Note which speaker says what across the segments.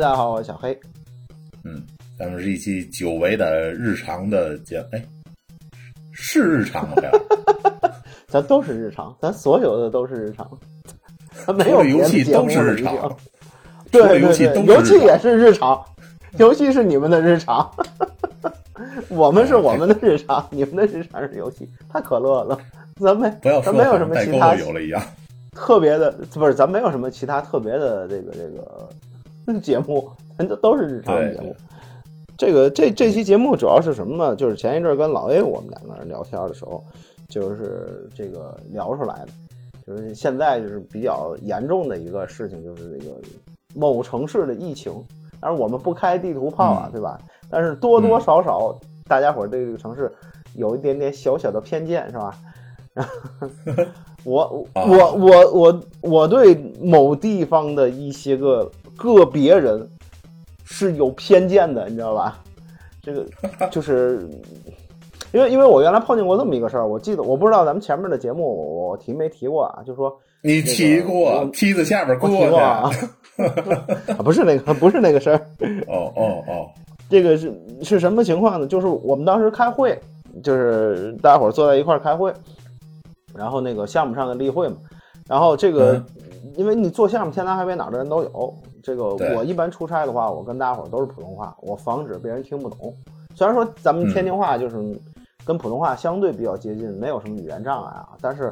Speaker 1: 大家好，我是小黑。
Speaker 2: 嗯，咱们是一期久违的日常的节，哎，是日常吗？
Speaker 1: 咱都是日常，咱所有的都是日常，咱没有
Speaker 2: 游戏都是日常。
Speaker 1: 对对对，游戏也是日常，游戏是你们的日常，我们是我们的日常，你们的日常是游戏，太可乐了。咱没，
Speaker 2: 不要
Speaker 1: 咱没有什么其他
Speaker 2: 有了一样
Speaker 1: 特别的，不是，咱没有什么其他特别的这个这个 节目，咱 都都是日常节目。这个这这期节目主要是什么呢？就是前一阵跟老 A 我们两个人聊天的时候，就是这个聊出来的，就是现在就是比较严重的一个事情，就是这个某城市的疫情。当然我们不开地图炮啊，对吧？但是多多少少大家伙对这个城市有一点点小小的偏见，是吧？我我我我我对某地方的一些个个别人是有偏见的，你知道吧？这个 就是因为因为我原来碰见过这么一个事儿，我记得我不知道咱们前面的节目我提没提过啊？就说
Speaker 2: 你提过梯子下边过
Speaker 1: 去 啊？不是那个 不是那个事儿
Speaker 2: 哦哦哦，
Speaker 1: 这个是是什么情况呢？就是我们当时开会，就是大家伙坐在一块儿开会。然后那个项目上的例会嘛，然后这个，因为你做项目，天南海北哪儿的人都有。这个我一般出差的话，我跟大家伙都是普通话，我防止别人听不懂。虽然说咱们天津话就是跟普通话相对比较接近，没有什么语言障碍啊，但是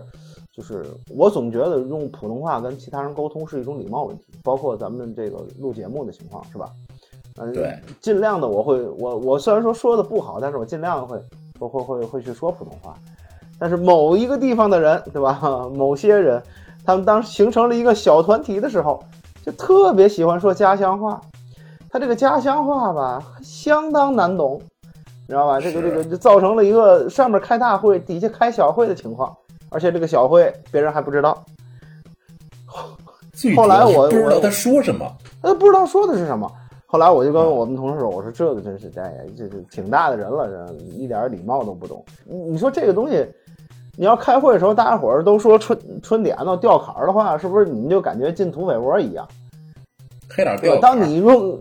Speaker 1: 就是我总觉得用普通话跟其他人沟通是一种礼貌问题，包括咱们这个录节目的情况，是吧？
Speaker 2: 嗯，对，
Speaker 1: 尽量的我会，我我虽然说说的不好，但是我尽量会会会会会去说普通话。但是某一个地方的人，对吧？某些人，他们当形成了一个小团体的时候，就特别喜欢说家乡话。他这个家乡话吧，相当难懂，你知道吧？这个这个就造成了一个上面开大会，底下开小会的情况，而且这个小会别人还不知道。后来我
Speaker 2: 不知道他说什么，
Speaker 1: 他不知道说的是什么。后来我就跟我们同事说：“我说这个真是哎，这这挺大的人了，这一点礼貌都不懂。你你说这个东西。”你要开会的时候，大家伙儿都说春春点子掉坎儿的话，是不是你们就感觉进土匪窝一样？
Speaker 2: 黑点掉。
Speaker 1: 当你用，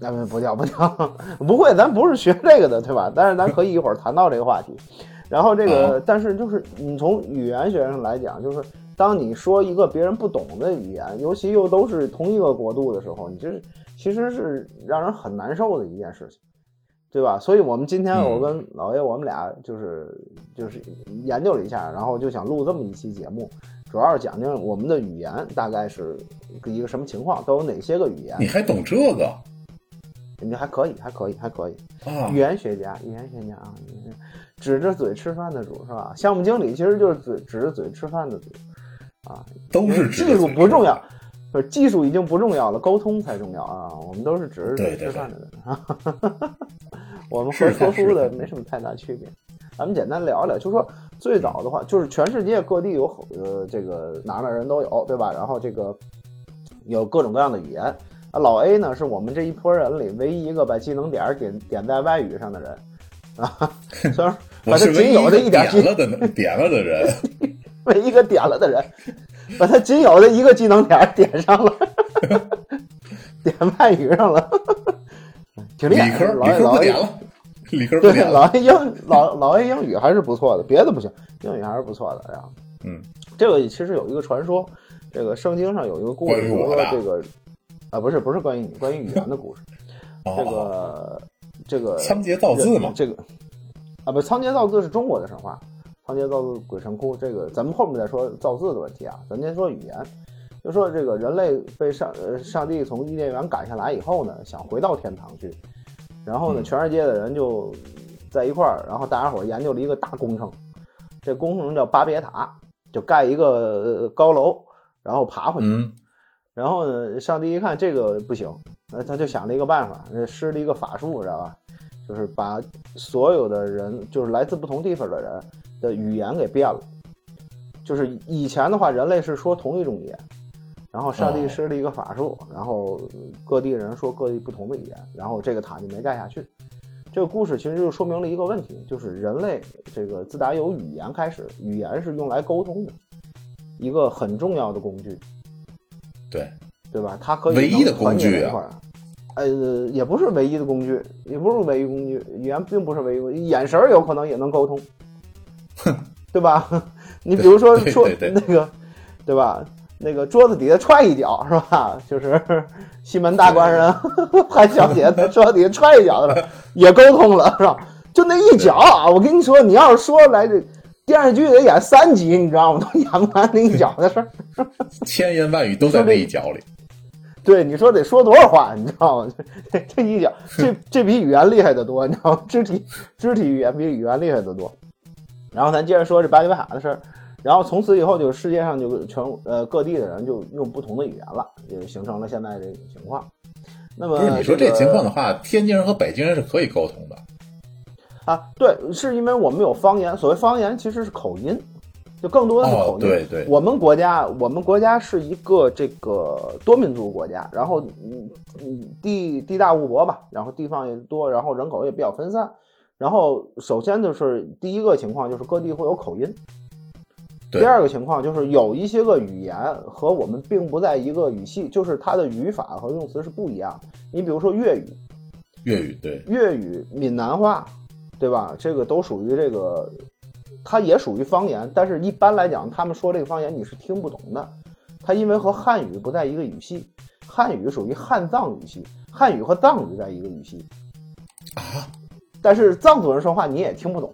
Speaker 1: 那不掉不掉，不会，咱不是学这个的，对吧？但是咱可以一会儿谈到这个话题。然后这个，但是就是你从语言学上来讲，就是当你说一个别人不懂的语言，尤其又都是同一个国度的时候，你这其实是让人很难受的一件事情。对吧？所以我们今天我跟老爷我们俩就是就是研究了一下，然后就想录这么一期节目，主要是讲讲我们的语言大概是一个什么情况，都有哪些个语言。
Speaker 2: 你还懂这个？
Speaker 1: 你还可以，还可以，还可以。
Speaker 2: 啊，
Speaker 1: 语言学家，语言学家啊，指着嘴吃饭的主是吧？项目经理其实就是嘴指着嘴吃饭的主啊，
Speaker 2: 都是
Speaker 1: 技术不重要。不是技术已经不重要了，沟通才重要啊！我们都是指着嘴吃饭的人啊，我们和说书的没什么太大区别。咱们简单聊聊，就说最早的话，就是全世界各地有呃这个哪哪人都有，对吧？然后这个有各种各样的语言。啊，老 A 呢是我们这一波人里唯一一个把技能点点点在外语上的人啊，虽然 把他仅有的一点
Speaker 2: 点了的点了的人，
Speaker 1: 唯一一个点了的人。把他仅有的一个技能点点上了，点外语上了，挺厉害。老老 A
Speaker 2: 了，理科
Speaker 1: 对老 A 英老老 A 英语还是不错的，别的不行，英语还是不错的。然后，
Speaker 2: 嗯，
Speaker 1: 这个其实有一个传说，这个圣经上有一个故事，说这个啊，不是不是关于你关于语言的故事，这个这个
Speaker 2: 仓颉造字嘛，
Speaker 1: 这个啊不，仓颉造字是中国的神话。仓颉造字鬼神窟，这个咱们后面再说造字的问题啊。咱先说语言，就说这个人类被上呃上帝从伊甸园赶下来以后呢，想回到天堂去，然后呢，全世界的人就在一块儿，然后大家伙研究了一个大工程，这工程叫巴别塔，就盖一个高楼，然后爬回去。然后呢，上帝一看这个不行，那他就想了一个办法，施了一个法术，知道吧？就是把所有的人，就是来自不同地方的人。的语言给变了，就是以前的话，人类是说同一种语言，然后上帝施了一个法术，然后各地人说各地不同的语言，然后这个塔就没盖下去。这个故事其实就说明了一个问题，就是人类这个自打有语言开始，语言是用来沟通的一个很重要的工具。
Speaker 2: 对，
Speaker 1: 对吧？它可以
Speaker 2: 唯一的工具啊。
Speaker 1: 呃，也不是唯一的工具，也不是唯一工具，语言并不是唯一工具，眼神有可能也能沟通，对吧？你比如说说那个，对吧？那个桌子底下踹一脚是吧？就是西门大官人潘 小姐在桌子底下踹一脚的时候也沟通了是吧？就那一脚啊，我跟你说，你要是说来这电视剧得演三集，你知道吗？都演不完那一脚的事儿。
Speaker 2: 千言万语都在那一脚里。
Speaker 1: 对，你说得说多少话，你知道吗？这这一脚，这这比语言厉害得多，你知道吗？肢体肢体语言比语言厉害得多。然后咱接着说这巴基维卡的事儿，然后从此以后，就世界上就全呃各地的人就用不同的语言了，也就形成了现在这种情况。那么
Speaker 2: 不是你说这
Speaker 1: 这个
Speaker 2: 情况的话，天津人和北京人是可以沟通的。
Speaker 1: 啊，对，是因为我们有方言，所谓方言其实是口音，就更多的是口
Speaker 2: 哦，
Speaker 1: 音。
Speaker 2: 对对，
Speaker 1: 我们国家，我们国家是一个这个多民族国家，然后嗯嗯地地大物博吧，然后地方也多，然后人口也比较分散。然后首先就是第一个情况就是各地会有口音，
Speaker 2: 对
Speaker 1: 第二个情况就是有一些个语言和我们并不在一个语系，就是它的语法和用词是不一样。你比如说粤语，
Speaker 2: 粤语对，
Speaker 1: 粤语、闽南话，对吧？这个都属于这个，它也属于方言，但是一般来讲，他们说这个方言你是听不懂的。它因为和汉语不在一个语系，汉语属于汉藏语系，汉语和藏语在一个语系
Speaker 2: 啊。
Speaker 1: 但是藏族人说话你也听不懂，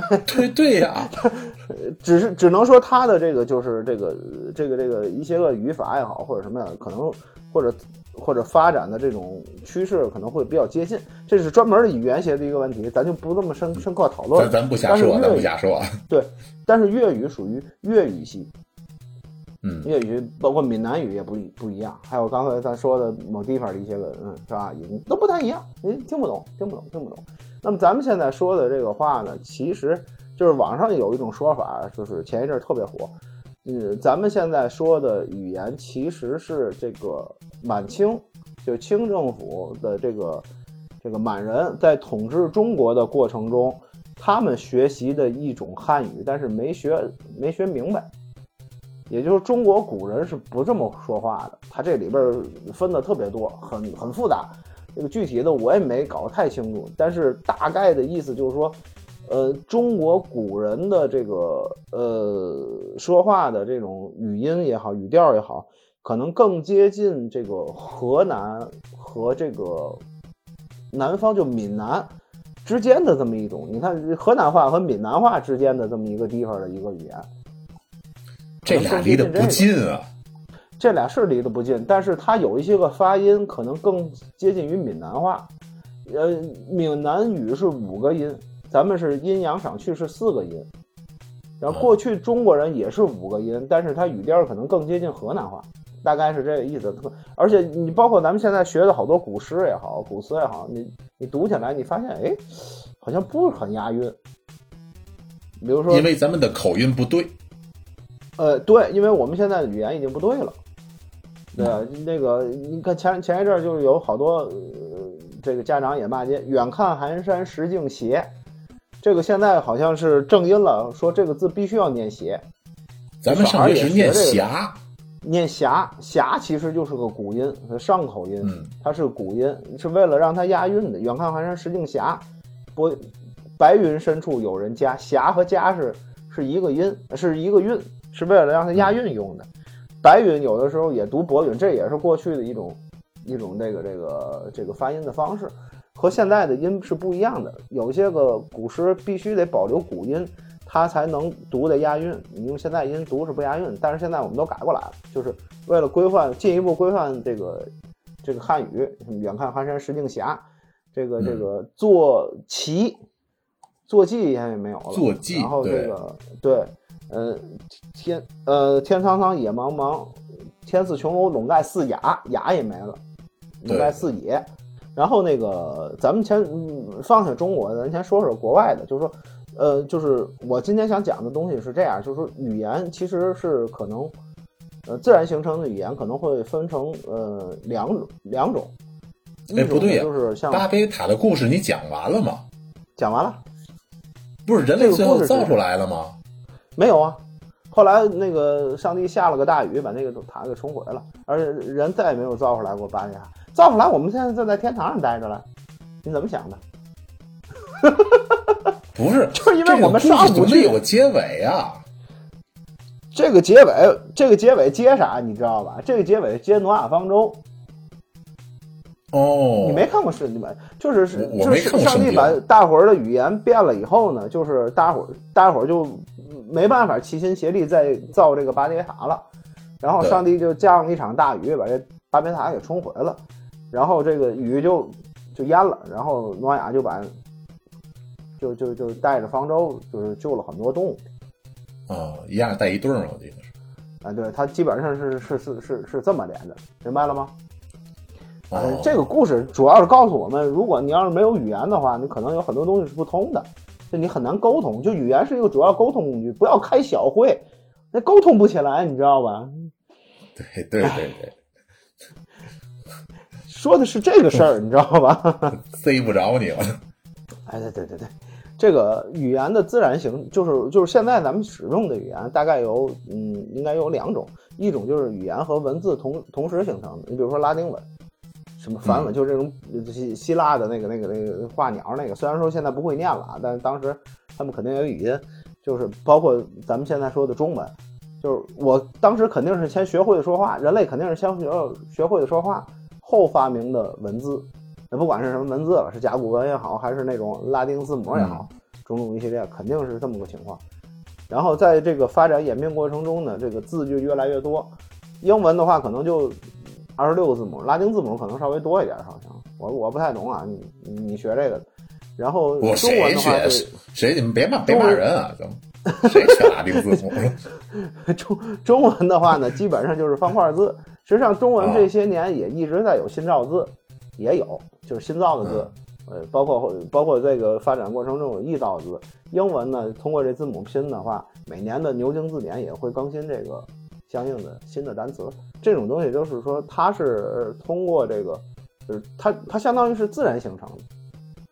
Speaker 2: 对对呀、
Speaker 1: 只是只能说他的这个就是这个这个这个一些个语法也好，或者什么呀，可能或者或者发展的这种趋势可能会比较接近，这是专门的语言学的一个问题，咱就不这么深深刻讨论
Speaker 2: 咱。咱不瞎说，咱不瞎说。
Speaker 1: 对，但是粤语属于粤语系，
Speaker 2: 嗯，
Speaker 1: 粤语包括闽南语也不一不一样，还有刚才咱说的某地方的一些个，嗯，是吧？也都不太一样，你听不懂，听不懂，听不懂。那么咱们现在说的这个话呢，其实就是网上有一种说法，就是前一阵特别火，嗯，咱们现在说的语言其实是这个满清，就清政府的这个这个满人在统治中国的过程中，他们学习的一种汉语，但是没学没学明白。也就是中国古人是不这么说话的，它这里边分的特别多，很很复杂。这个具体的我也没搞得太清楚，但是大概的意思就是说，呃，中国古人的这个呃说话的这种语音也好，语调也好，可能更接近这个河南和这个南方就闽南之间的这么一种。你看河南话和闽南话之间的这么一个地方的一个语言。
Speaker 2: 这俩离得不近啊。
Speaker 1: 这俩是离得不近，但是它有一些个发音可能更接近于闽南话。呃，闽南语是五个音，咱们是阴阳上去是四个音。然后过去中国人也是五个音，但是它语调可能更接近河南话，大概是这个意思。而且你包括咱们现在学的好多古诗也好，古词也好，你你读起来你发现，哎，好像不是很押韵。比如说，
Speaker 2: 因为咱们的口音不对。
Speaker 1: 呃，对，因为我们现在的语言已经不对了。对，那个你看前前一阵儿就有好多、呃、这个家长也骂街，远看寒山石径斜，这个现在好像是正音了，说这个字必须要念斜。
Speaker 2: 咱们上学时念霞，
Speaker 1: 念霞，霞其实就是个古音，上口音，
Speaker 2: 嗯、
Speaker 1: 它是古音，是为了让它押韵的。远看寒山石径斜，不，白云深处有人家，霞和家是是一个音，是一个韵，是为了让它押韵用的。白云有的时候也读博云，这也是过去的一种一种这个这个这个发音的方式，和现在的音是不一样的。有些个古诗必须得保留古音，它才能读的押韵。你用现在音读是不押韵，但是现在我们都改过来了，就是为了规范进一步规范这个这个汉语。远看寒山石径斜，这个这个坐骑坐骑也没有了，
Speaker 2: 坐骑，
Speaker 1: 然后这个对。呃，天呃，天苍苍，野茫茫，天似穹庐，笼盖四野，野也没了，笼盖四野。然后那个，咱们先、嗯、放下中国，咱先说说国外的，就是说，呃，就是我今天想讲的东西是这样，就是说，语言其实是可能，呃，自然形成的语言可能会分成呃两种两种。
Speaker 2: 哎，不对呀、
Speaker 1: 啊，就是像
Speaker 2: 巴别塔的故事，你讲完了吗？
Speaker 1: 讲完了。
Speaker 2: 不是人类最后造出来了吗？
Speaker 1: 没有啊，后来那个上帝下了个大雨，把那个塔给冲毁了，而且人再也没有造出来过巴别塔。造出来，我们现在就在天堂上待着了。你怎么想的？
Speaker 2: 不是，
Speaker 1: 就是因为我们上不去。
Speaker 2: 有个结尾啊。
Speaker 1: 这个结尾，这个结尾接啥？你知道吧？这个结尾接挪亚方舟。
Speaker 2: 哦，
Speaker 1: 你没看过圣经吧？就是是，
Speaker 2: 就是
Speaker 1: 上帝把大伙儿的语言变了以后呢，就是大伙儿大伙儿就没办法齐心协力再造这个巴别塔了。然后上帝就降了一场大雨，把这巴别塔给冲毁了。然后这个雨就就淹了。然后诺亚就把就就就带着方舟，就是救了很多动物。
Speaker 2: 啊，一样带一对儿嘛，我记得是。
Speaker 1: 啊，对，他基本上是是是是是这么连的，明白了吗？
Speaker 2: 哦，
Speaker 1: 这个故事主要是告诉我们，如果你要是没有语言的话，你可能有很多东西是不通的，就你很难沟通。就语言是一个主要沟通工具，不要开小会，那沟通不起来，你知道吧？
Speaker 2: 对对对 对，
Speaker 1: 说的是这个事儿，你知道吧？
Speaker 2: 塞不着你了。
Speaker 1: 哎，对对对对。这个语言的自然形就是就是现在咱们使用的语言大概有嗯应该有两种，一种就是语言和文字同同时形成的，你比如说拉丁文，什么梵文，就是这种希希腊的那个那个那个画鸟那个，虽然说现在不会念了，但是当时他们肯定有语音，就是包括咱们现在说的中文，就是我当时肯定是先学会说话，人类肯定是先学学会的说话，后发明的文字。那不管是什么文字了，是甲骨文也好，还是那种拉丁字母也好，种种一系列，肯定是这么个情况。然后在这个发展演变过程中呢，这个字就越来越多。英文的话，可能就二十六个字母，拉丁字母可能稍微多一点，好像我我不太懂啊。你你学这个，然后中文的话，
Speaker 2: 谁你们别骂别骂人啊，谁学拉丁字母？
Speaker 1: 中中文的话呢，基本上就是方块字。实际上，中文这些年也一直在有新造字，也有。就是新造的字，呃，包括包括这个发展过程中有易造字。英文呢，通过这字母拼的话，每年的牛津字典也会更新这个相应的新的单词。这种东西就是说，它是通过这个，就是它它相当于是自然形成的，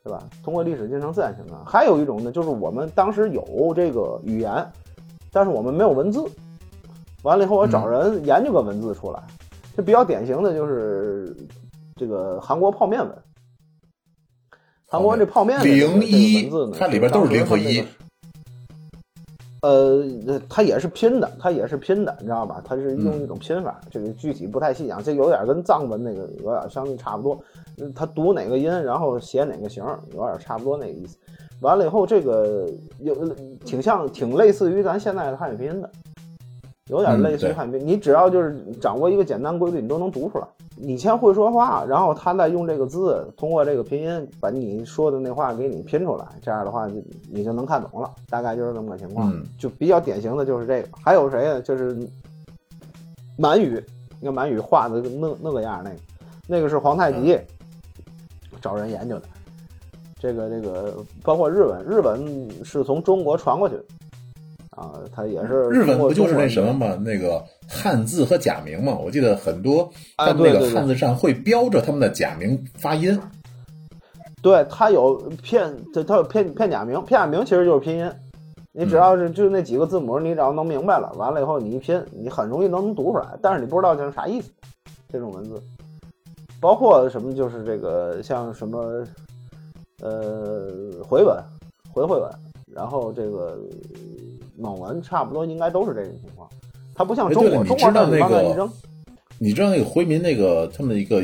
Speaker 1: 对吧？通过历史进程自然形成。还有一种呢，就是我们当时有这个语言，但是我们没有文字。完了以后，我找人研究个文字出来。这比较典型的就是这个韩国泡面文。韩国这泡面
Speaker 2: 零一
Speaker 1: 文字呢，
Speaker 2: 它里边都是零和一。
Speaker 1: 呃，它也是拼的，它也是拼的，你知道吧？它是用一种拼法，这个具体不太细讲。这有点跟藏文那个有点相近差不多。它读哪个音，然后写哪个形，有点差不多那个意思。完了以后，这个有挺像，挺类似于咱现在的汉语拼音的。有点类似于汉语拼音，你只要就是掌握一个简单规律，你都能读出来。你先会说话，然后他再用这个字，通过这个拼音把你说的那话给你拼出来，这样的话就你就能看懂了。大概就是这么个情况，就比较典型的就是这个。还有谁呀？就是满语，你看满语画的那那个样那个，那个是皇太极找人研究的。这个这个包括日文，日文是从中国传过去。啊，它也是
Speaker 2: 日本不就是那什么吗？那个汉字和假名嘛，我记得很多他们那个汉字上会标着他们的假名发音。
Speaker 1: 对，它有片，它有片片假名，片假名其实就是拼音。你只要是就那几个字母，你只要能明白了，完了以后你一拼，你很容易能读出来。但是你不知道这是啥意思，这种文字，包括什么就是这个像什么呃回文、回回文，然后这个。蒙文差不多应该都是这种情况，它不像中国，中国
Speaker 2: 那
Speaker 1: 个一扔。
Speaker 2: 你知道那个回民那个他们一个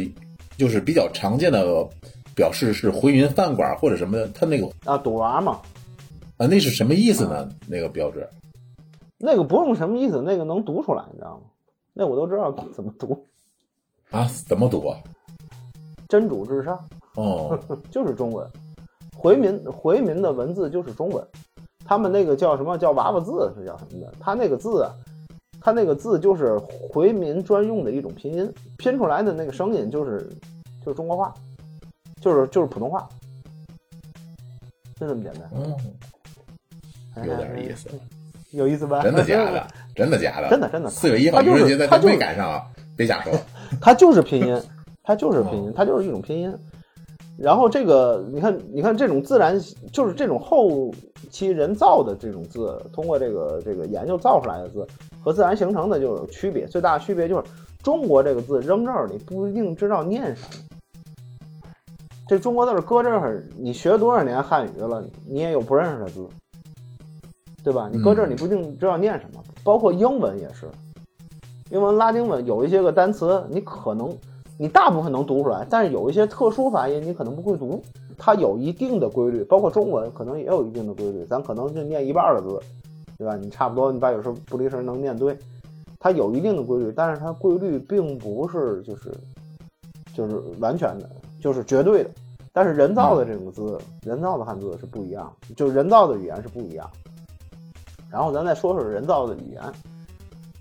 Speaker 2: 就是比较常见的表示是回民饭馆或者什么的，他那个
Speaker 1: 啊赌娃嘛
Speaker 2: 啊那是什么意思呢？那个标志？
Speaker 1: 那个不用什么意思，那个能读出来，你知道吗？那我都知道怎么读
Speaker 2: 啊？怎么读啊？
Speaker 1: 真主至上
Speaker 2: 哦，
Speaker 1: 就是中文，回民回民的文字就是中文。他们那个叫什么叫娃娃字是叫什么的？他那个字，他那个字就是回民专用的一种拼音，拼出来的那个声音就是就是中国话，就是就是普通话，就这么简单。
Speaker 2: 嗯，有点意思，
Speaker 1: 有意思吧？
Speaker 2: 真的假的？真的假的？
Speaker 1: 真的真的。
Speaker 2: 四月一号愚人节咱没赶上啊！别瞎说。
Speaker 1: 他就是拼音，他就是拼音，他就是一种拼音。然后这个，你看，你看这种自然，就是这种后其人造的这种字，通过这个这个研究造出来的字和自然形成的就有区别。最大的区别就是中国这个字扔这儿，你不一定知道念什么。这中国字搁这儿，你学多少年汉语了，你也有不认识的字，对吧？你搁这儿，你不一定知道念什么。包括英文也是，英文、拉丁文有一些个单词，你可能你大部分能读出来，但是有一些特殊发音，你可能不会读。它有一定的规律，包括中文可能也有一定的规律，咱可能就念一半的字，对吧？你差不多，你把有时候不离十能念对，它有一定的规律，但是它规律并不是就是就是完全的，就是绝对的。但是人造的这种字，人造的汉字是不一样，就人造的语言是不一样。然后咱再说说人造的语言，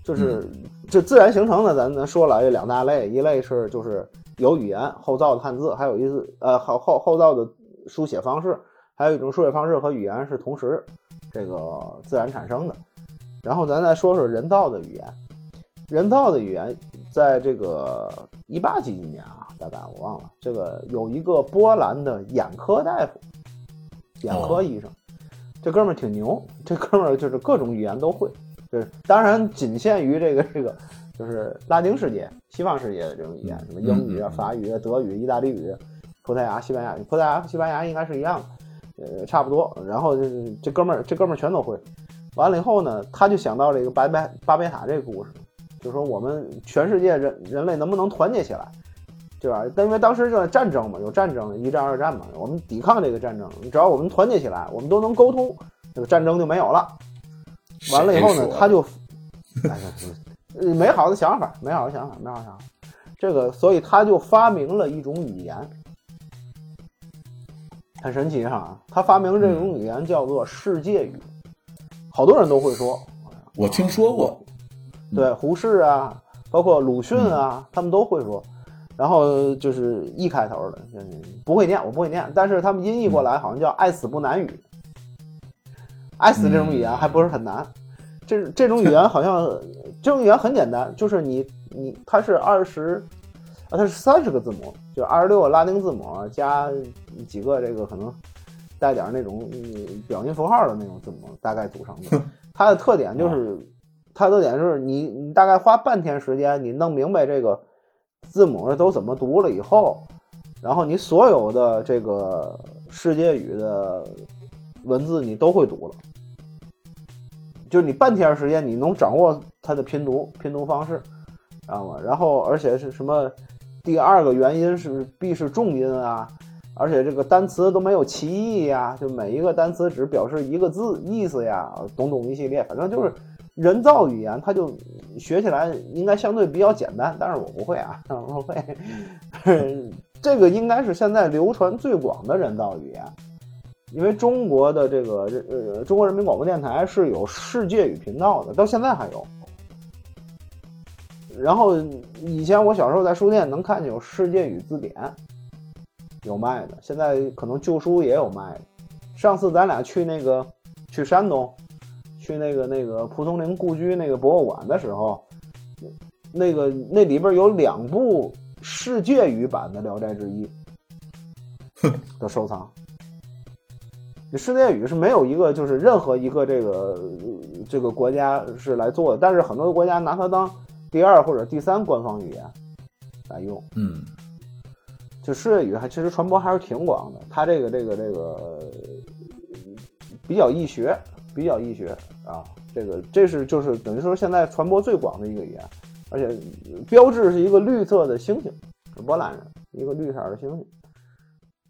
Speaker 1: 就是就自然形成的，咱咱说了有两大类，一类是就是。有语言后造的汉字，还有一次呃后后后造的书写方式，还有一种书写方式和语言是同时这个自然产生的。然后咱再说说人造的语言，人造的语言在这个一八几几年啊，大概我忘了，这个有一个波兰的眼科大夫，眼科医生，这哥们儿挺牛，这哥们儿就是各种语言都会，就是当然仅限于这个这个。就是拉丁世界、西方世界的这种语言，什么英语啊、法语啊、德语、意大利语、葡萄牙、西班牙葡萄牙、西班牙应该是一样的，呃，差不多。然后这这哥们儿，这哥们儿全都会。完了以后呢，他就想到这个巴贝巴贝塔这个故事，就说我们全世界人人类能不能团结起来，对吧？但因为当时就战争嘛，有战争，一战、二战嘛，我们抵抗这个战争，只要我们团结起来，我们都能沟通，这个战争就没有了。完了以后呢，他就，哎呀。美好的想法，美好的想法，美好的想法。这个，所以他就发明了一种语言，很神奇哈。他发明这种语言叫做世界语，好多人都会说。
Speaker 2: 我听说过，
Speaker 1: 对，胡适啊，包括鲁迅啊，他们都会说。然后就是 E 开头的，不会念，我不会念，但是他们音译过来好像叫“爱死不难语”。爱死这种语言还不是很难，这这种语言好像。这种语言很简单，就是你你它是二十啊，它是三十个字母，就二十六个拉丁字母加几个这个可能带点那种表音符号的那种字母，大概组成的。它的特点就是，它的特点就是你你大概花半天时间，你弄明白这个字母都怎么读了以后，然后你所有的这个世界语的文字你都会读了。就是你半天时间，你能掌握它的拼读拼读方式，知道吗？然后而且是什么？第二个原因是必是重音啊，而且这个单词都没有歧义呀，就每一个单词只表示一个字意思呀，懂懂一系列，反正就是人造语言，它就学起来应该相对比较简单。但是我不会啊，我不会。这个应该是现在流传最广的人造语言。因为中国的这个呃中国人民广播电台是有世界语频道的，到现在还有。然后以前我小时候在书店能看见有世界语字典，有卖的。现在可能旧书也有卖的。上次咱俩去那个去山东，去那个那个蒲松龄故居那个博物馆的时候，那个那里边有两部世界语版的《聊斋志异》的收藏。你世界语是没有一个，就是任何一个这个这个国家是来做的，但是很多国家拿它当第二或者第三官方语言来用。
Speaker 2: 嗯，
Speaker 1: 就世界语还其实传播还是挺广的，它这个这个这个比较易学，比较易学啊。这个这是就是等于说现在传播最广的一个语言，而且标志是一个绿色的星星，波兰人一个绿色的星星。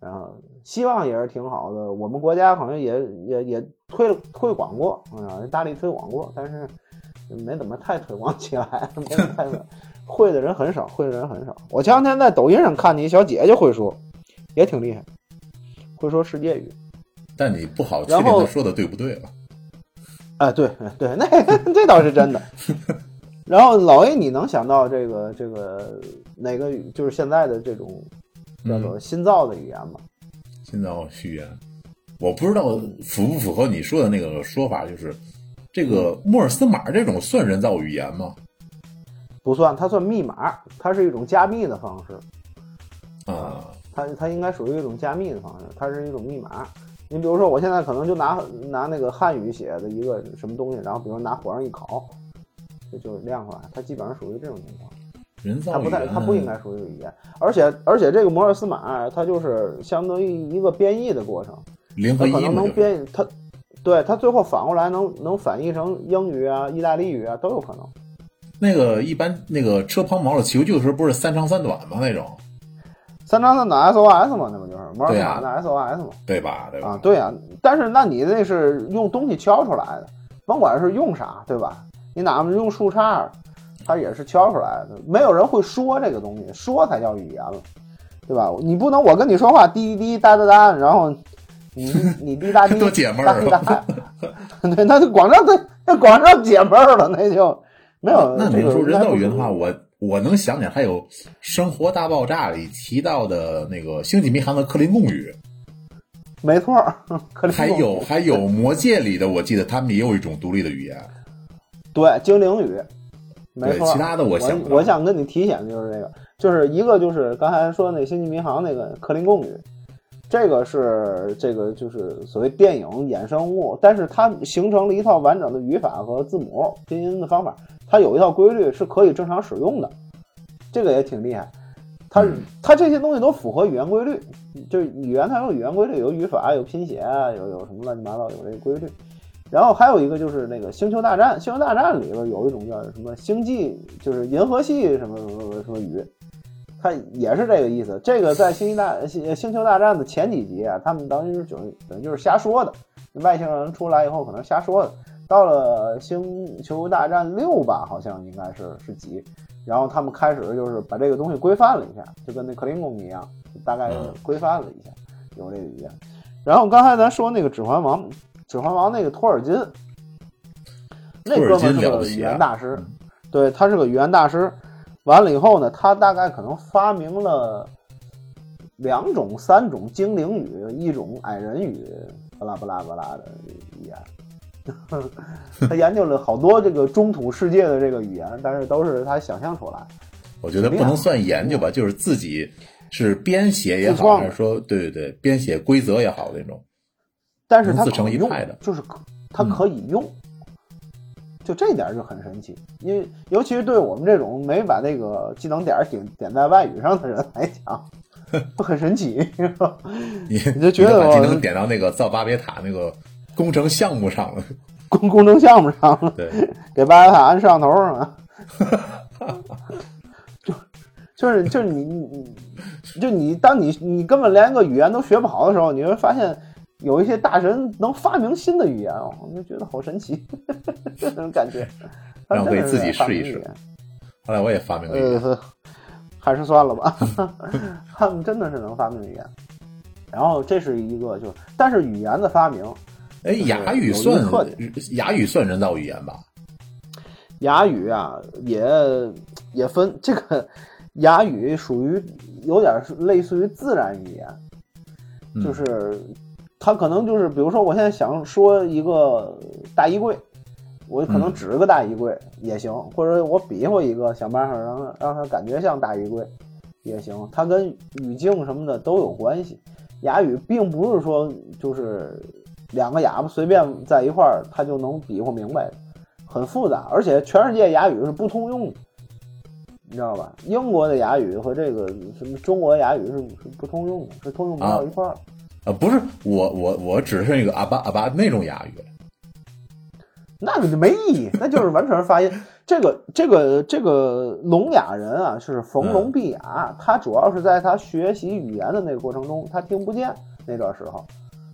Speaker 1: 然后希望也是挺好的，我们国家好像也也也推了推广过，啊，大力推广过，但是没怎么太推广起来，没太 会的人很少，会的人很少。我前两天在抖音上看见一小姐姐会说，也挺厉害，会说世界语，
Speaker 2: 但你不好确定她说的对不对了。
Speaker 1: 哎，对对，那 这倒是真的。然后老 A，你能想到这个这个哪个语，就是现在的这种？叫做新造的语言嘛，
Speaker 2: 新造语言，我不知道符不符合你说的那个说法，就是这个莫尔斯码这种算人造语言吗？
Speaker 1: 不算，它算密码，它是一种加密的方式。
Speaker 2: 啊，
Speaker 1: 它它应该属于一种加密的方式，它是一种密码。你比如说，我现在可能就拿拿那个汉语写的一个什么东西，然后比如拿火上一烤，就就亮出来，它基本上属于这种情况。
Speaker 2: 人造
Speaker 1: 它不太，
Speaker 2: 语言
Speaker 1: 它不应该属于语言，而且而且这个摩尔斯码它就是相当于一个编译的过程，
Speaker 2: 零和一
Speaker 1: 它可能能编它，对它最后反过来能能反译成英语啊、意大利语啊都有可能。
Speaker 2: 那个一般那个车抛锚了求救的时候不是三长三短吗？那种
Speaker 1: 三长三短 SOS 嘛，那不就是摩尔斯码的 SOS 嘛？
Speaker 2: 对吧？对吧？
Speaker 1: 啊，对呀、但是那你那是用东西敲出来的，甭管是用啥，对吧？你哪怕是用树杈，它也是敲出来的。没有人会说这个东西，说才叫语言了，对吧？你不能我跟你说话滴滴滴哒哒哒，然后你你滴答滴
Speaker 2: 多解闷儿啊
Speaker 1: 对，那就光让那那光让解闷儿了，那就没有。
Speaker 2: 那你
Speaker 1: 这个
Speaker 2: 说人造语言的话，我我能想起来还有《生活大爆炸》里提到的那个星际迷航的克林贡语，
Speaker 1: 没错，克林
Speaker 2: 还有还有《魔戒》里的，我记得他们也有一种独立的语言。
Speaker 1: 对精灵语，没，错。
Speaker 2: 其他的我
Speaker 1: 我想跟你提醒的就是这个，就是一个就是刚才说那星际迷航那个克林贡语，这个是这个就是所谓电影衍生物，但是它形成了一套完整的语法和字母拼音的方法，它有一套规律是可以正常使用的，这个也挺厉害。它
Speaker 2: 嗯
Speaker 1: 它这些东西都符合语言规律，就是语言它有语言规律，有语法，有拼写，啊有有什么乱七八糟，有这个规律。然后还有一个就是那个《星球大战》，《星球大战》里边有一种叫什么星际，就是银河系什么什么什么鱼，它也是这个意思。这个在《星际大星星球大战》的前几集啊，他们等于是就等于就是瞎说的，外星人出来以后可能瞎说的。到了《星球大战六》吧，好像应该是是几，然后他们开始就是把这个东西规范了一下，就跟那克林贡一样，大概
Speaker 2: 嗯
Speaker 1: 规范了一下，有这个语言。然后刚才咱说那个《指环王》，《指环王》那个托尔金，那哥们儿是个语言大师，对他是个语言大师。完了以后呢，他大概可能发明了两种、三种精灵语，一种矮人语，巴拉巴拉巴拉的语言。他研究了好多这个中土世界的这个语言，但是都是他想象出来。
Speaker 2: 我觉得不能算研究吧，就是自己是编写也好，还是说对对对编写规则也好那种。
Speaker 1: 但是它可用
Speaker 2: 一派的，
Speaker 1: 就是可它可以用，就这点就很神奇。因为尤其是对我们这种没把那个技能点儿点点在外语上的人来讲，就很神奇。
Speaker 2: 你
Speaker 1: 你就觉得
Speaker 2: 你把技能点到那个造巴别塔那个工程项目上了，
Speaker 1: 工工程项目上了，
Speaker 2: 对，
Speaker 1: 给巴别塔安摄像头上了，就就是就是你你你就你当你你根本连个语言都学不好的时候，你会发现有一些大神能发明新的语言哦，我就觉得好神奇，这种感觉。他
Speaker 2: 让我
Speaker 1: 真的是
Speaker 2: 给自己试一试。后来我也发明了一个，
Speaker 1: 呃，还是算了吧，他们真的是能发明语言。然后这是一个，就是但是语言的发明，
Speaker 2: 哎，
Speaker 1: 是
Speaker 2: 哑语算哑语算人造语言吧？
Speaker 1: 哑语啊，也也分这个哑语属于有点类似于自然语言，
Speaker 2: 嗯。
Speaker 1: 就是它可能就是，比如说我现在想说一个大衣柜，我可能
Speaker 2: 嗯
Speaker 1: 指个大衣柜也行，或者我比划一个，想办法让让他感觉像大衣柜也行，它跟语境什么的都有关系。哑语并不是说就是两个哑巴随便在一块儿，它就能比划明白的，很复杂，而且全世界哑语是不通用的，你知道吧？英国的哑语和这个什么中国哑语是是不通用的，是通用不到一块儿。
Speaker 2: 啊，不是我我我只是那个阿巴阿巴那种哑语，
Speaker 1: 那个就没意义，那就是完全是发音。这个这个这个聋哑人啊，是逢聋必哑，他主要是在他学习语言的那个过程中，他听不见那段时候，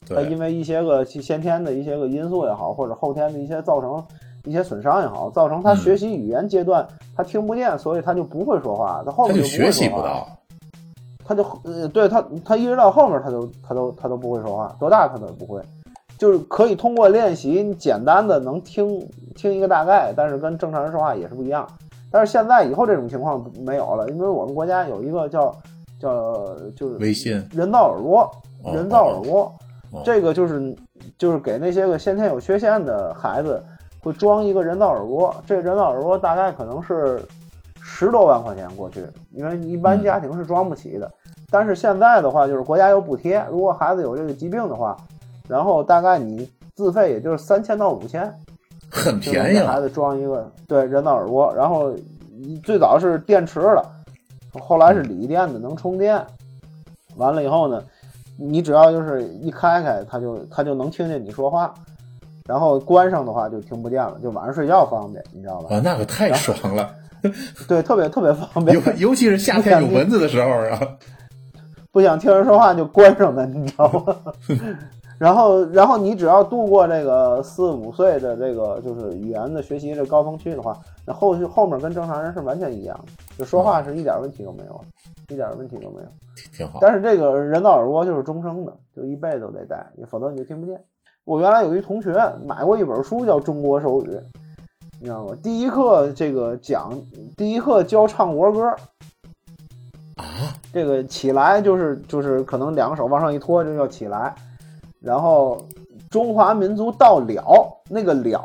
Speaker 1: 他因，为一些个先天的一些个因素也好，或者后天的一些造成一些损伤也好，造成他
Speaker 2: 嗯。
Speaker 1: 学习语言阶段他听不见，所以他就不会说话，他后面就
Speaker 2: 学习不到，
Speaker 1: 他就呃，对他他一直到后面他都他都他都不会说话，多大他都不会，就是可以通过练习，简单的能听听一个大概，但是跟正常人说话也是不一样。但是现在以后这种情况没有了，因为我们国家有一个叫叫就是
Speaker 2: 微信
Speaker 1: 人造耳朵，
Speaker 2: 哦
Speaker 1: 人造耳蜗，
Speaker 2: 哦
Speaker 1: 这个就是就是给那些个先天有缺陷的孩子会装一个人造耳蜗，这个人造耳蜗大概可能是十多万块钱过去，因为一般
Speaker 2: 嗯
Speaker 1: 家庭是装不起的。但是现在的话，就是国家有补贴，如果孩子有这个疾病的话，然后大概你自费也就是三千到五千，
Speaker 2: 很便宜
Speaker 1: 孩子装一个对人造耳蜗，然后最早是电池的，后来是锂电的，能充电。完了以后呢，你只要就是一开开，它就它就能听见你说话，然后关上的话就听不见了，就晚上睡觉方便，你知道吧？
Speaker 2: 啊，那可太爽了，
Speaker 1: 对，特别特别方便
Speaker 2: 尤。尤其是夏天有蚊子的时候啊。
Speaker 1: 不想听人说话就关上门，你知道吗？然后，然后你只要度过这个四五岁的这个就是语言的学习这高峰期的话，那后续后面跟正常人是完全一样的，就说话是一点问题都没有，一点问题都没有。
Speaker 2: 挺好。
Speaker 1: 但是这个人造耳蜗就是终生的，就一辈子都得戴，否则你就听不见。我原来有一同学买过一本书叫《中国手语》，你知道吗？第一课这个讲，第一课教唱国歌，
Speaker 2: 啊，
Speaker 1: 这个起来就是就是可能两个手往上一托就叫起来，然后中华民族到了那个了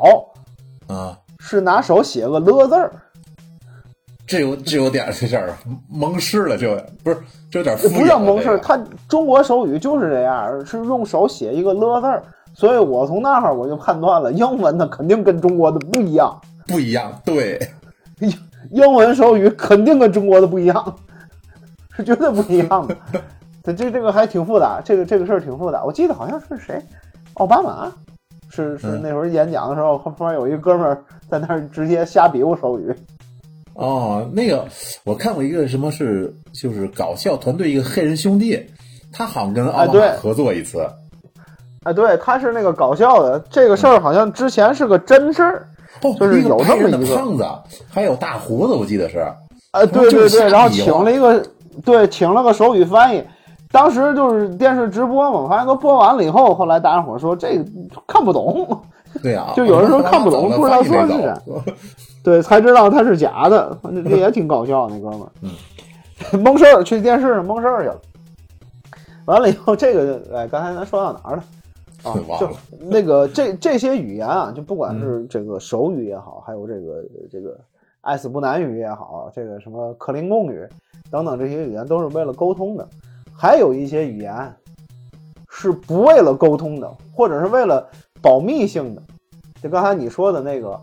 Speaker 2: 啊，
Speaker 1: 是拿手写个了字儿，
Speaker 2: 这有这有点这事儿蒙事了，这有不是这有点
Speaker 1: 不叫蒙氏，
Speaker 2: 这个。
Speaker 1: 他中国手语就是这样，是用手写一个了字儿，所以我从那会儿我就判断了，英文的肯定跟中国的不一样，
Speaker 2: 不一样。对，
Speaker 1: 英文手语肯定跟中国的不一样，是绝对不一样的。这这这个还挺复杂，这个这个事儿挺复杂。我记得好像是谁，奥巴马，是是
Speaker 2: 嗯
Speaker 1: 那会儿演讲的时候，后边有一哥们儿在那儿直接瞎比划手语。
Speaker 2: 哦，那个我看过一个什么是就是搞笑团队一个黑人兄弟，他好像跟奥巴马合作一次。
Speaker 1: 哎，对，他是那个搞笑的，这个事儿好像之前是个真事儿。就是有这
Speaker 2: 白人的
Speaker 1: 么一个
Speaker 2: 胖子，还有大胡子，我记得是。
Speaker 1: 哎，对对对，然后请了一个，对，请了个手语翻译。当时就是电视直播嘛，发现都播完了以后，后来大家伙说这个看不懂，
Speaker 2: 对啊，
Speaker 1: 就有人说看不懂不知道说是啥 对，才知道他是假的，反正这也挺搞笑，那哥们儿，嗯，蒙事儿去电视上蒙事儿去了。完了以后，这个哎，刚才咱说到哪儿了？啊，就那个这这些语言啊，就不管是这个手语也好，还有这个这个爱死不南语也好，这个什么克林贡语等等这些语言，都是为了沟通的。还有一些语言是不为了沟通的，或者是为了保密性的。就刚才你说的那个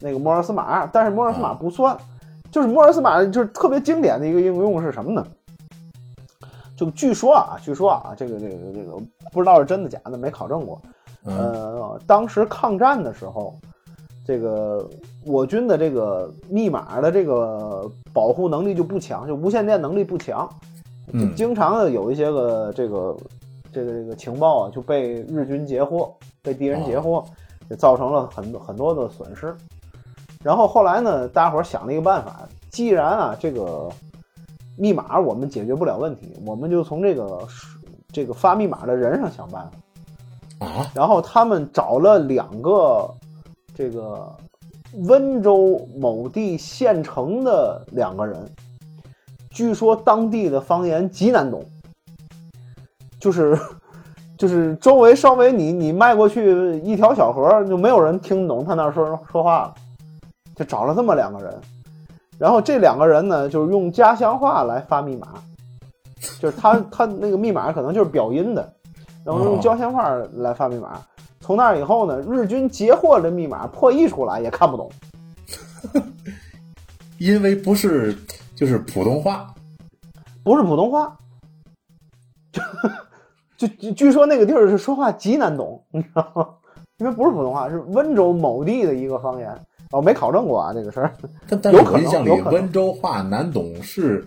Speaker 1: 那个摩尔斯码，但是摩尔斯码不算，就是摩尔斯码就是特别经典的一个应用是什么呢？就据说啊，据说啊，这个这个这个不知道是真的假的，没考证过。
Speaker 2: 嗯
Speaker 1: 呃，当时抗战的时候，这个我军的这个密码的这个保护能力就不强，就无线电能力不强，经常的有一些个这个这个这个情报啊就被日军截获，被敌人截获，也造成了很多很多的损失。然后后来呢，大家伙想了一个办法，既然啊这个密码我们解决不了问题，我们就从这个这个发密码的人上想办法。
Speaker 2: 啊，
Speaker 1: 然后他们找了两个这个温州某地县城的两个人，据说当地的方言极难懂，就是 就是周围稍微你你迈过去一条小河，就没有人听懂他那儿说说话了，就找了这么两个人，然后这两个人呢，就是用家乡话来发密码，就是他 他那个密码可能就是表音的。然后用家乡话来发密码。从那以后呢，日军截获的密码破译出来也看不懂，
Speaker 2: 因为不是就是普通话，
Speaker 1: 不是普通话。就就据说那个地儿是说话极难懂，你知道吗？因为不是普通话，是温州某地的一个方言。我没考证过啊这个事儿。
Speaker 2: 但但是
Speaker 1: 有可能
Speaker 2: 我印象里
Speaker 1: 有可能
Speaker 2: 温州话难懂是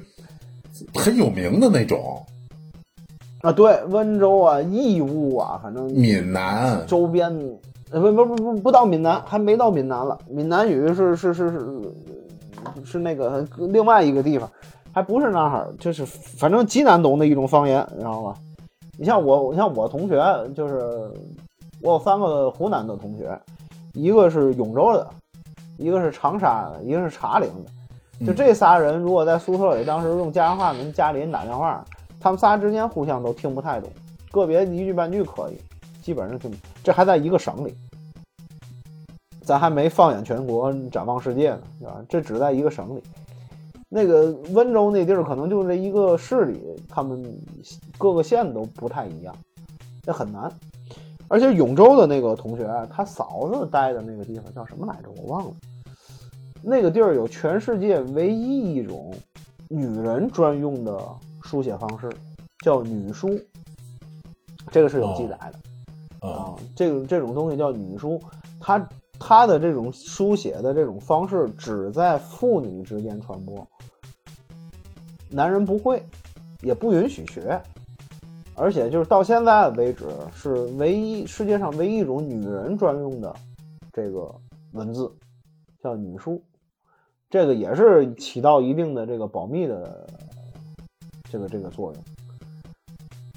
Speaker 2: 很有名的那种，
Speaker 1: 啊，对，温州啊、义乌啊，反正
Speaker 2: 闽南
Speaker 1: 周边，呃，不不不不不到闽南，还没到闽南了。闽南语是是是是是那个另外一个地方，还不是那儿，就是反正极难懂的一种方言，你知道吗？你像我，你像我同学，就是我有三个湖南的同学，一个是永州的，一个是长沙的，一个是茶陵的。就这仨人，如果在宿舍里当时用家乡话跟家里人打电话，他们仨之间互相都听不太懂，个别一句半句可以，基本上听不。这还在一个省里，咱还没放眼全国、展望世界呢，是吧？这只在一个省里。那个温州那地儿可能就这一个市里，他们各个县都不太一样，这很难。而且永州的那个同学，他嫂子待的那个地方叫什么来着？我忘了。那个地儿有全世界唯一一种女人专用的书写方式，叫女书。这个是有记载的啊。这个这种东西叫女书，它它的这种书写的这种方式只在妇女之间传播，男人不会，也不允许学。而且就是到现在为止，是唯一世界上唯一一种女人专用的这个文字，叫女书。这个也是起到一定的这个保密的这个这个作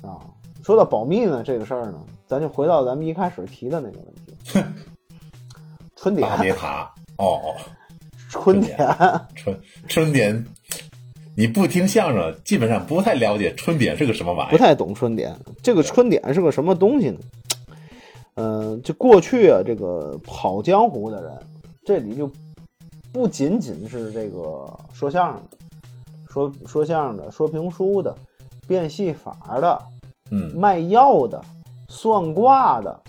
Speaker 1: 用啊。说到保密呢，这个事儿呢，咱就回到咱们一开始提的那个问题。春典。
Speaker 2: 大塔哦哦。
Speaker 1: 春点。
Speaker 2: 春春典。你不听相声，基本上不太了解春点是个什么玩意
Speaker 1: 儿，不太懂春点。这个春点是个什么东西呢？嗯，就过去啊，这个跑江湖的人，这里就不仅仅是这个说相声的、说说相声的、说评书的、变戏法的、
Speaker 2: 嗯，
Speaker 1: 卖药的、算卦的，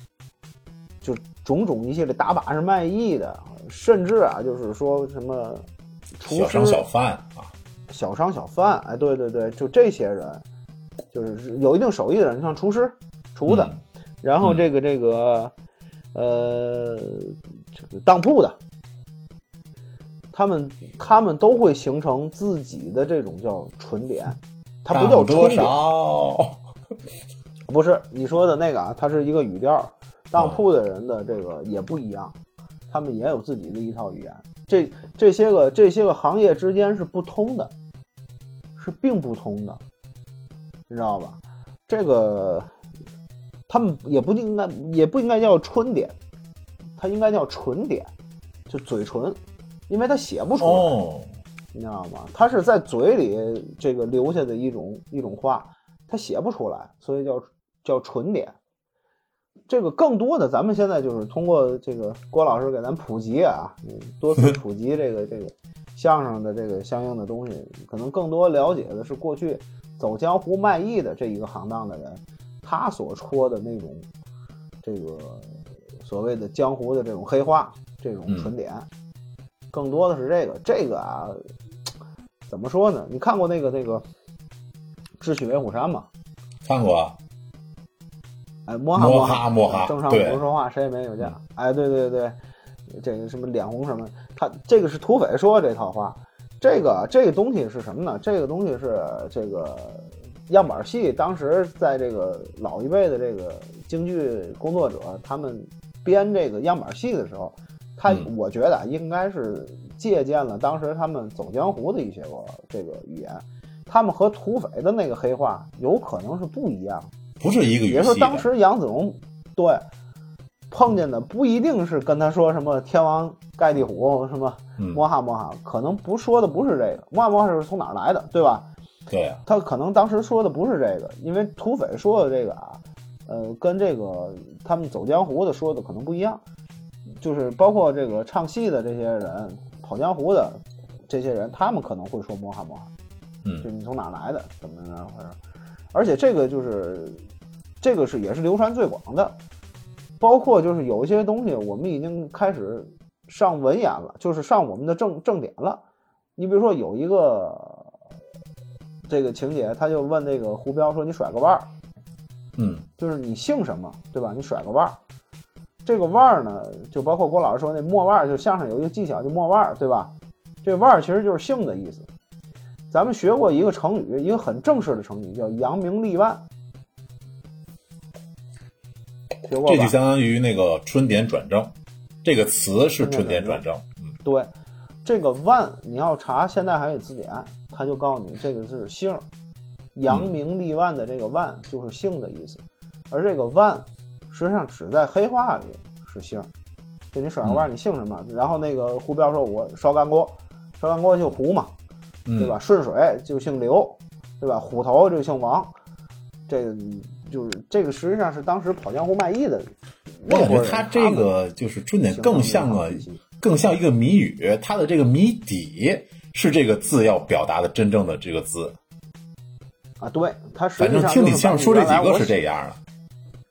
Speaker 1: 就种种一系列打把式卖艺的，甚至啊，就是说什么
Speaker 2: 小商小贩啊。
Speaker 1: 小商小贩，哎，对对对，就这些人，就是有一定手艺的人，像厨师、厨子，然后这个这个，呃，这个当铺的，他们他们都会形成自己的这种叫纯点，它不叫纯点，不是你说的那个啊，它是一个语调，当铺的人的这个也不一样，他们也有自己的一套语言。这这些个这些个行业之间是不通的，是并不通的，你知道吧？这个他们也不应该也不应该叫春点，它应该叫唇点，就嘴唇，因为他写不出来，你知道吗？他是在嘴里这个留下的一种一种话，他写不出来，所以叫叫纯点。这个更多的，咱们现在就是通过这个郭老师给咱普及啊，多次 普及这个这个相声的这个相应的东西，可能更多了解的是过去走江湖卖艺的这一个行当的人，他所戳的那种这个所谓的江湖的这种黑话，这种纯点，更多的是这个这个啊，怎么说呢？你看过那个那个《智取威虎山》吗？
Speaker 2: 看过。
Speaker 1: 哎，摸哈摸
Speaker 2: 哈摸哈，
Speaker 1: 正常不说话，谁也没有见。哎，对对对，这个什么脸红什么，他这个是土匪说的这套话。这个这个东西是什么呢？这个东西是这个样板戏，当时在这个老一辈的这个京剧工作者，他们编这个样板戏的时候，他我觉得应该是借鉴了当时他们走江湖的一些个这个语言，他们和土匪的那个黑话有可能是不一样。
Speaker 2: 不是一个语
Speaker 1: 系。别说当时杨子荣对碰见的不一定是跟他说什么天王盖地虎什么摸哈摸哈，可能不说的不是这个摸哈摸哈是从哪儿来的，对吧？
Speaker 2: 对，
Speaker 1: 他可能当时说的不是这个，因为土匪说的这个啊，呃，跟这个他们走江湖的说的可能不一样，就是包括这个唱戏的这些人跑江湖的这些人，他们可能会说摸哈摸哈，
Speaker 2: 嗯，
Speaker 1: 就你从哪来的，怎么怎么回事？而且这个就是，这个是也是流传最广的，包括就是有一些东西，我们已经开始上文言了，就是上我们的正正点了。你比如说有一个这个情节，他就问那个胡彪说：“你甩个腕儿，
Speaker 2: 嗯，
Speaker 1: 就是你姓什么，对吧？你甩个腕儿。这个腕儿呢，就包括郭老师说那摸腕儿，就相声有一个技巧，就摸腕儿，对吧？这腕儿其实就是姓的意思。”咱们学过一个成语，一个很正式的成语，叫“扬名立万”。学过
Speaker 2: 这就相当于那个“春点转正”，这个词是“春点转正”。嗯，
Speaker 1: 对，这个“万”你要查现代汉语字典，他就告诉你这个是姓，“扬名立万”的这个“万”就是姓的意思，而这个“万”实际上只在黑话里是姓。就你甩个腕，你姓什么？然后那个胡彪说：“我烧干锅，烧干锅就胡嘛。”对吧？顺水就姓刘，对吧？虎头就姓王，这个就是这个，实际上是当时跑江湖卖艺的。
Speaker 2: 我感觉他这个就是春点更像个，更像一个谜语，他的这个谜底是这个字要表达的真正的这个字。
Speaker 1: 啊，对，他
Speaker 2: 反正听你像说这几个是这样的。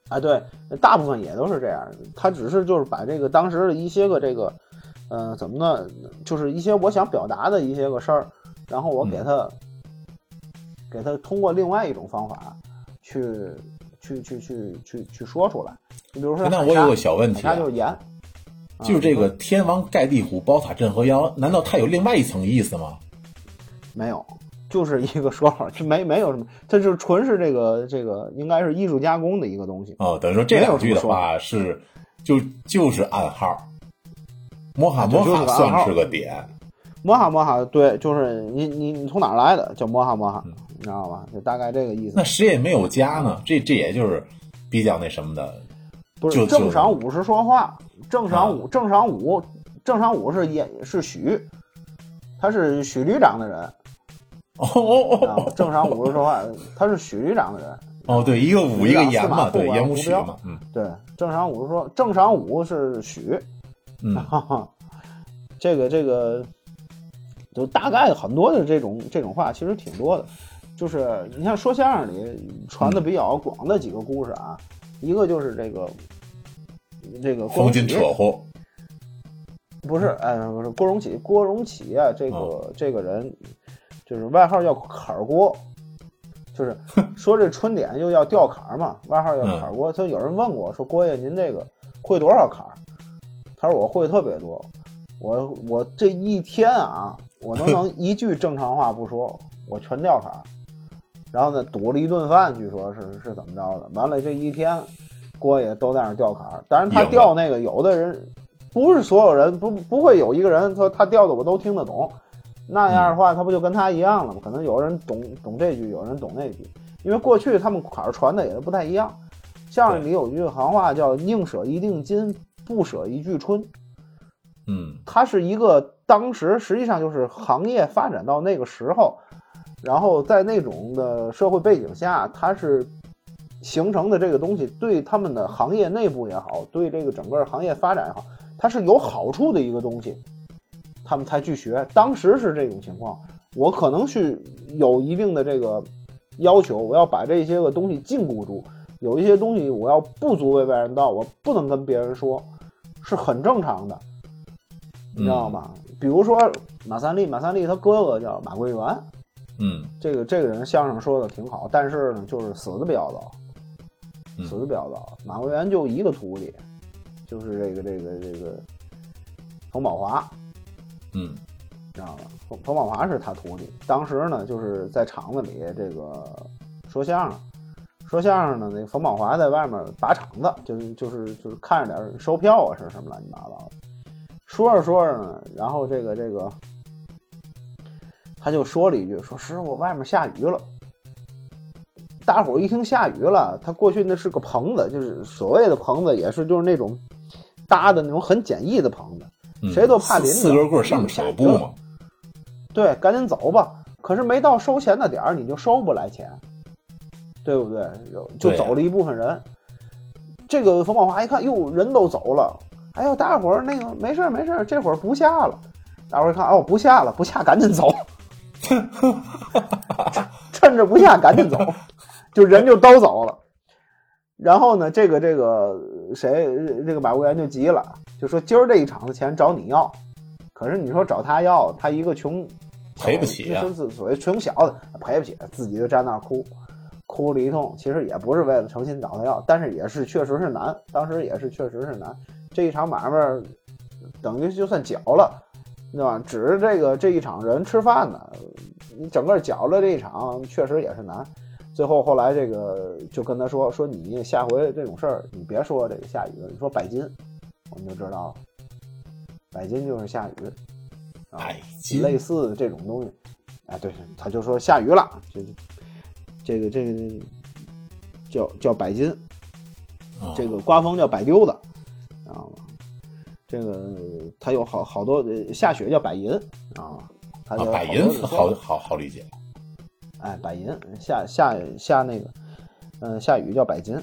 Speaker 1: 啊，对，大部分也都是这样。他只是就是把这个当时的一些个这个，呃，怎么呢？就是一些我想表达的一些个事儿，然后我给他，给他通过另外一种方法去去去去去去说出来。你比如说，
Speaker 2: 那我有个小问题，
Speaker 1: 那就是盐，
Speaker 2: 就是这个天王盖地虎，宝塔镇河妖，难道它有另外一层意思吗？
Speaker 1: 没有。就是一个说法，就没没有什么，它就是纯是这个这个，应该是艺术加工的一个东西。
Speaker 2: 哦，等于说这两句的话是，就就是暗号，摩哈摩哈算是个点，
Speaker 1: 摩哈摩哈，对，就是你你你从哪来的叫摩哈摩哈，你知道吧？就大概这个意思。
Speaker 2: 那谁也没有加呢？这这也就是比较那什么的，
Speaker 1: 不是正晌午是说话，正晌午正晌午正晌午是也是许，他是许旅长的人。
Speaker 2: 哦哦哦！
Speaker 1: 正晌午是说话，他是许旅长的人。
Speaker 2: 哦，对，一个武一个严嘛，对，严武许嘛，嗯，
Speaker 1: 对。正晌午是说，正常武是许，
Speaker 2: 嗯，
Speaker 1: 这个这个，就大概很多的这种这种话，其实挺多的。就是你像说相声里传的比较广的几个故事啊，一个就是这个这个
Speaker 2: 黄金扯呼，
Speaker 1: 不是，哎，不是郭荣启，郭荣启啊，这个这个人。就是外号叫坎儿锅，就是 说这春点又要掉坎儿嘛，外号叫坎儿锅。就有人问过，说郭爷您这个会多少坎儿？他说我会特别多，我我这一天啊，我都能 一句正常话不说，我全掉坎儿。然后呢，赌了一顿饭，据说是是怎么着的？完了这一天，郭爷都在那掉坎儿。当然他掉那个，有的人不是所有人不不会有一个人说他掉的我都听得懂。那样的话，他不就跟他一样了吗？可能有人懂懂这句，有人懂那句，因为过去他们坎儿传的也不太一样。相声里有句行话叫“宁舍一锭金，不舍一句春”。
Speaker 2: 嗯，
Speaker 1: 它是一个当时实际上就是行业发展到那个时候，然后在那种的社会背景下，它是形成的这个东西，对他们的行业内部也好，对这个整个行业发展也好，它是有好处的一个东西。他们才去学，当时是这种情况。我可能去有一定的这个要求，我要把这些个东西禁锢住。有一些东西我要不足为外人道，我不能跟别人说，是很正常的，你知道吗？比如说马三立，马三立他哥哥叫马桂元，
Speaker 2: 嗯，
Speaker 1: 这个这个人相声说的挺好，但是呢，就是死的比较早，死的比较早。马桂元就一个徒弟，就是这个这个这个冯宝华。
Speaker 2: 嗯，
Speaker 1: 知道吧？冯冯宝华是他徒弟。当时呢，就是在厂子里这个说相声，说相声呢，那冯宝华在外面把场子，就是就是就是看着点收票啊，是什么乱七八糟的。说着说着呢，然后这个这个，他就说了一句：“说师傅，外面下雨了。”大伙一听下雨了，他过去那是个棚子，就是所谓的棚子，也是就是那种搭的那种很简易的棚子。谁都怕淋着，
Speaker 2: 四根棍上面小布嘛。
Speaker 1: 对，赶紧走吧。可是没到收钱的点儿，你就收不来钱，对不对？就走了一部分人。这个冯宝华一看，哟，人都走了。哎呦，大伙儿那个没事没事，这会儿不下了。大伙儿一看，哦，不下了，不下，赶紧走。趁着不下，赶紧走，就人就都走了。然后呢，这个这个谁，这个马务员就急了。就说今儿这一场的钱找你要，可是你说找他要，他一个穷，
Speaker 2: 赔不起
Speaker 1: 呀。所谓穷小子赔不起，自己就站那儿哭，哭了一通。其实也不是为了诚心找他要，但是也是确实是难，当时也是确实是难。这一场买卖等于就算搅了，对吧？指着这个这一场人吃饭呢，你整个搅了这一场，确实也是难。最后后来这个就跟他说说你下回这种事儿你别说这个下雨了，你说拜金。我们就知道了，百金就是下雨，啊类似的这种东西，哎，对，他就说下雨了，就这个这个叫叫百金，这个刮风叫百丢子，知道吗？这个他有好好多下雪叫百银啊，他叫
Speaker 2: 百银好好好理解，
Speaker 1: 哎，百银下下下那个，嗯，下雨叫百金，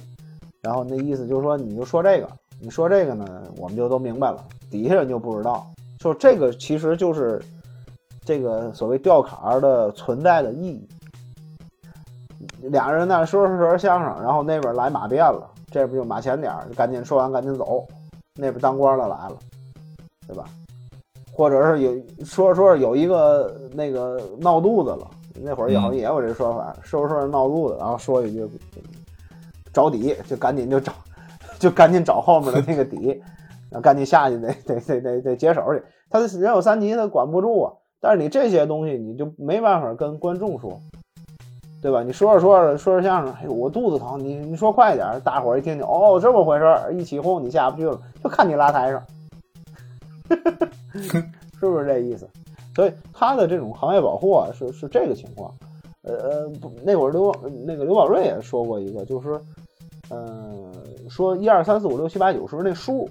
Speaker 1: 然后那意思就是说，你就说这个。你说这个呢，我们就都明白了，底下人就不知道。说这个其实就是这个所谓吊坎儿的存在的意义。俩人呢说说说相声，然后那边来马变了，这不就马前点儿，赶紧说完赶紧走，那边当官的来了，对吧？或者是有说着说着有一个那个闹肚子了，那会儿也好像也有这说法，说着说着闹肚子，然后说一句找底，就赶紧就找，就赶紧找后面的那个底，赶紧下去得得得得得接手去。他人有三急，他管不住啊。但是你这些东西你就没办法跟观众说，对吧？你说着说着说着相声，哎呦我肚子疼，你你说快点，大伙儿一听听，哦这么回事儿，一起哄你下不去了，就看你拉台上。是不是这意思？所以他的这种行业保护啊，是是这个情况。呃呃，那会儿刘那个刘宝瑞也说过一个，就是，呃，说一二三四五六七八九十那数，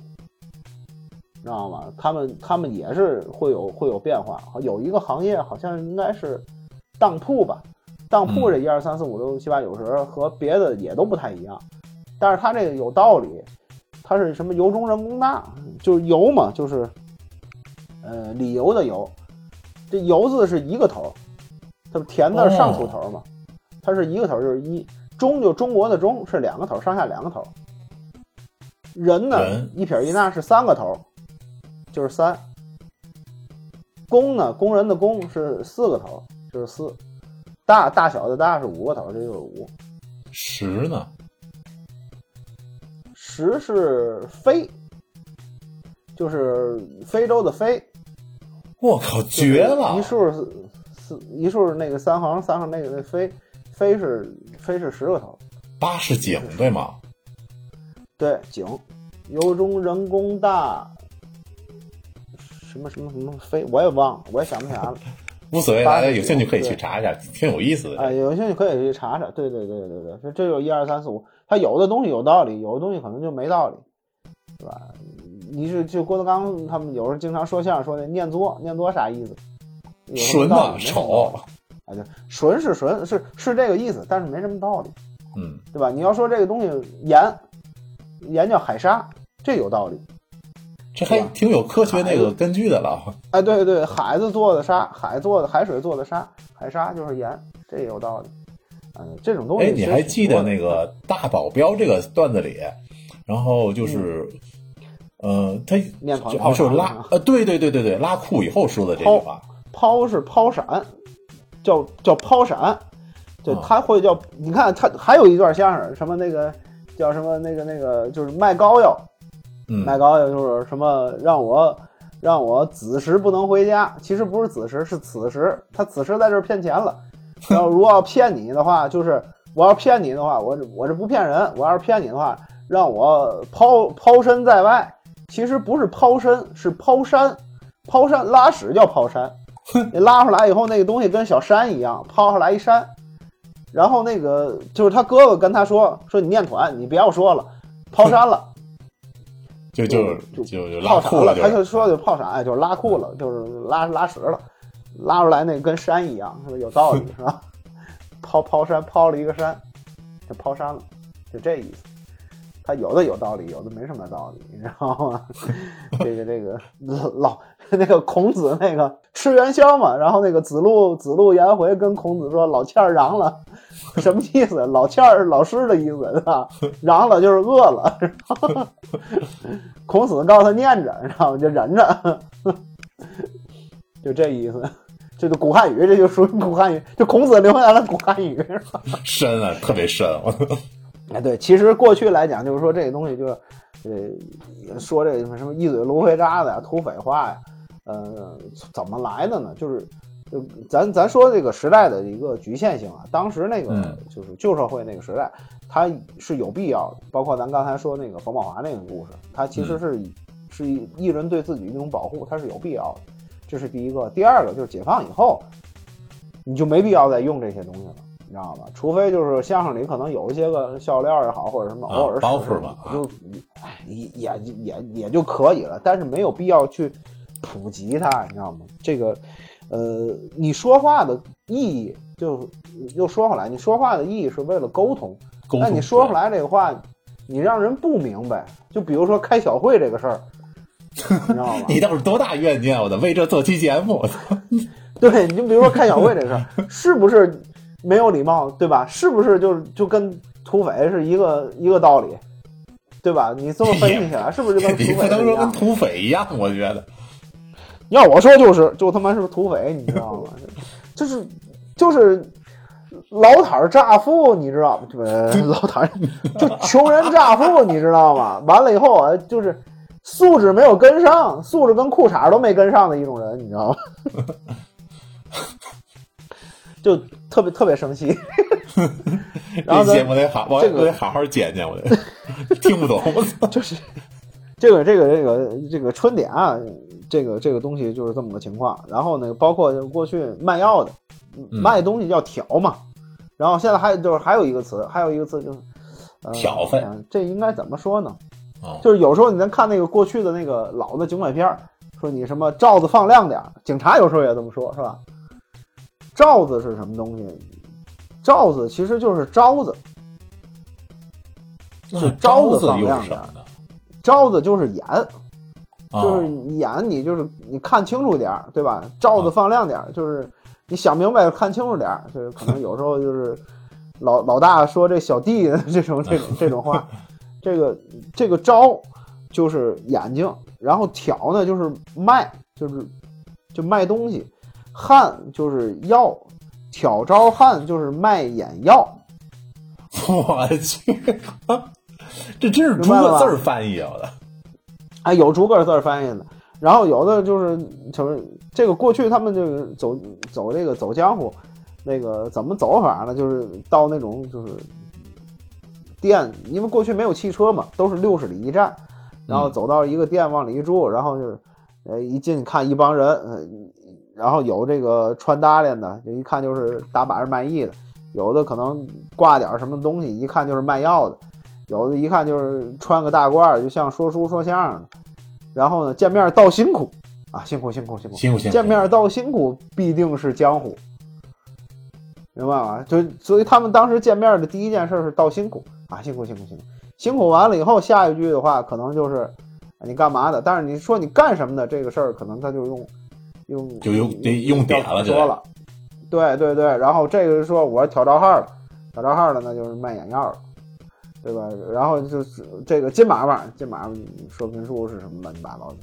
Speaker 1: 知道吗？他们他们也是会有会有变化。有一个行业好像应该是当铺吧，当铺这一二三四五六七八九十和别的也都不太一样，但是他这个有道理，它是什么由中人工大，就是油嘛，就是。呃，理由的由，这由字是一个头，它不田字上出头嘛？它是一个头就是一，中就中国的中是两个头，上下两个头。人呢，一撇一捺是三个头，就是三。工呢，工人的工是四个头，就是四。大大小的大是五个头，这就是五。
Speaker 2: 十呢？
Speaker 1: 十是非，就是非洲的非。
Speaker 2: 我靠，绝了！
Speaker 1: 一竖是四，一竖是那个三横，三横那个那飞飞是飞是十个头，
Speaker 2: 八是井对吗？
Speaker 1: 对，井，由中人工大，什么什么什么飞，我也忘了，我也想不起来了。
Speaker 2: 无所谓，大家有兴趣可以去查一下，挺有意思的。
Speaker 1: 哎，有兴趣可以去查查。对对对对对，这这就一二三四五，它有的东西有道理，有的东西可能就没道理，是吧？你是就郭德纲他们有时候经常说相声说那念作念作啥意思？
Speaker 2: 纯
Speaker 1: 的
Speaker 2: 丑，
Speaker 1: 啊，就纯是纯是是这个意思，但是没什么道理，
Speaker 2: 嗯，
Speaker 1: 对吧？你要说这个东西盐盐叫海沙，这有道理，
Speaker 2: 这还挺有科学那个根据的了。
Speaker 1: 哎，对对，海子做的沙，海做的海水做的沙，海沙就是盐，这也有道理。嗯，这种东西，
Speaker 2: 哎，你还记得那个大保镖这个段子里，然后就是。呃，他
Speaker 1: 面团
Speaker 2: 好像是拉呃，对对对对对，拉裤以后说的这句话，
Speaker 1: 抛是抛闪，叫叫抛闪，就他会叫，你看他还有一段相声，什么那个叫什么那个那个就是卖膏药，卖膏药就是什么让我让我子时不能回家，其实不是子时是此时，他此时在这骗钱了，然后如果要骗你的话，就是我要骗你的话，我我这不骗人，我要是骗你的话，让我抛抛身在外。其实不是抛身，是抛山。抛山拉屎叫抛山，你 拉出来以后，那个东西跟小山一样，抛出来一山。然后那个就是他哥哥跟他说：“说你念团，你不要说了，抛山了，
Speaker 2: 就
Speaker 1: 就
Speaker 2: 就就
Speaker 1: 泡
Speaker 2: 裤了。”
Speaker 1: 他就说就泡啥，就是拉裤了，就是拉拉屎了，拉出来那跟山一样，是不是有道理 是吧？抛抛山抛了一个山，就抛山了，就这意思。他有的有道理，有的没什么道理，你知道吗？这个这个老那个孔子那个吃元宵嘛，然后那个子路子路颜回跟孔子说老欠儿嚷了，什么意思？老欠儿是老师的意思是吧？嚷了就是饿了。孔子告诉他念着，然后就忍着，就这意思。这就古汉语，这就属于古汉语，就孔子留下来的古汉语，
Speaker 2: 深啊，特别深。
Speaker 1: 哎，对，其实过去来讲，就是说这个东西，就是，呃，说这个什么一嘴芦荟渣子呀，土匪话呀，呃，怎么来的呢？就是，就咱咱说这个时代的一个局限性啊，当时那个就是旧社会那个时代，它是有必要的。包括咱刚才说那个冯宝华那个故事，它其实是是艺人对自己一种保护，它是有必要的。这是第一个。第二个就是解放以后，你就没必要再用这些东西了。你知道吧？除非就是相声里可能有一些个笑料也好，或者什么偶尔
Speaker 2: 包袱吧，
Speaker 1: 就也也也也就可以了。但是没有必要去普及它，你知道吗？这个，呃，你说话的意义，就又说回来，你说话的意义是为了沟通。那你说出来这个话，你让人不明白。就比如说开小会这个事儿，你知道吗？
Speaker 2: 你倒是多大怨念？我的为这做期节目。
Speaker 1: 对，你就比如说开小会这事儿，是不是？没有礼貌，对吧？是不是就就跟土匪是一个一个道理？对吧？你这么分析起来，是不是就跟土匪一样？
Speaker 2: 能说跟土匪一样，我觉得。
Speaker 1: 要我说就是，就他妈是土匪，你知道吗？就是就是老坦儿诈富，你知道吗？对，老坦儿就穷人诈富，你知道吗？完了以后啊，就是素质没有跟上，素质跟裤衩都没跟上的一种人，你知道吗？就特别特别生气。然后
Speaker 2: 这
Speaker 1: 呢
Speaker 2: 节目得好，我
Speaker 1: 这个
Speaker 2: 我得好好剪剪，我得听不懂。我操！
Speaker 1: 就是这个这个这个这个春点啊，这个这个东西就是这么个情况。然后呢，包括过去卖药的，卖东西要调嘛。然后现在还有就是还有一个词，还有一个词就是、呃、
Speaker 2: 挑费
Speaker 1: 嗯这应该怎么说呢？
Speaker 2: 哦
Speaker 1: 就是有时候你能看那个过去的那个老的警匪片儿，说你什么罩子放亮点儿，警察有时候也这么说，是吧？罩子是什么东西？罩子其实就是招子，
Speaker 2: 是
Speaker 1: 招子放亮点？招子就是眼，
Speaker 2: 哦
Speaker 1: 就是眼你就是你看清楚点儿，对吧？罩子放亮点儿，就是你想明白看清楚点儿，就是可能有时候就是老 老大说这小弟的这种这种 这种话，这个这个招就是眼睛，然后挑呢就是卖，就是就卖东西，汉就是药，挑招汉就是卖眼药，
Speaker 2: 我去，这真是逐个字儿翻译啊！我的
Speaker 1: 哎，有逐个字儿翻译的，然后有的就是就是这个过去他们这个走走这个走江湖，那个怎么走法呢？就是到那种就是店，因为过去没有汽车嘛，都是六十里一站，然后走到一个店往里一住，然后就是呃一进看一帮人，呃，然后有这个穿搭链的，就一看就是打把式卖艺的，有的可能挂点儿什么东西，一看就是卖药的。有的一看就是穿个大褂儿，就像说书说相声的。然后呢，见面道辛苦啊，辛苦辛苦辛苦，
Speaker 2: 辛苦辛苦。
Speaker 1: 见面道辛苦必定是江湖，明白吗？就所以他们当时见面的第一件事是道辛苦啊，辛苦辛苦辛苦，辛苦完了以后，下一句的话可能就是啊你干嘛的？但是你说你干什么的这个事儿，可能他就用用
Speaker 2: 就用得用点了就
Speaker 1: 说了，对对对，然后这个是说我是挑账号了，挑账号了那就是卖眼药了。对吧？然后就是这个金买卖，金买卖说评书是什么乱七八糟的，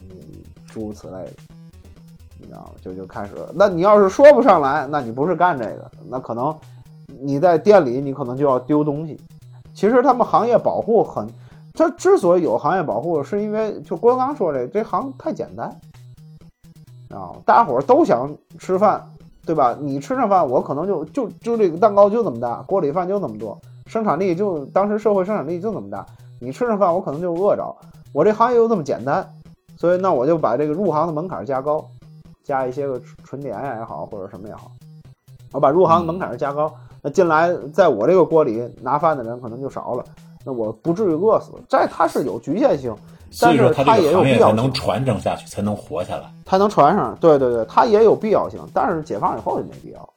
Speaker 1: 诸如此类的，你知道吗？就就开始了。那你要是说不上来，那你不是干这个，那可能你在店里，你可能就要丢东西。其实他们行业保护很，他之所以有行业保护，是因为就郭刚说这这行太简单啊，大伙儿都想吃饭，对吧？你吃上饭，我可能就就就这个蛋糕就这么大，锅里饭就那么多。生产力就当时社会生产力就这么大，你吃上饭我可能就饿着。我这行业又这么简单，所以那我就把这个入行的门槛加高，加一些个纯点也好或者什么也好，我把入行门槛加高，那进来在我这个锅里拿饭的人可能就少了，那我不至于饿死。这它是有局限性，但是它也有必要
Speaker 2: 能传承下去，才能活下来，
Speaker 1: 它能传上。对对对，它也有必要性，但是解放以后就没必要，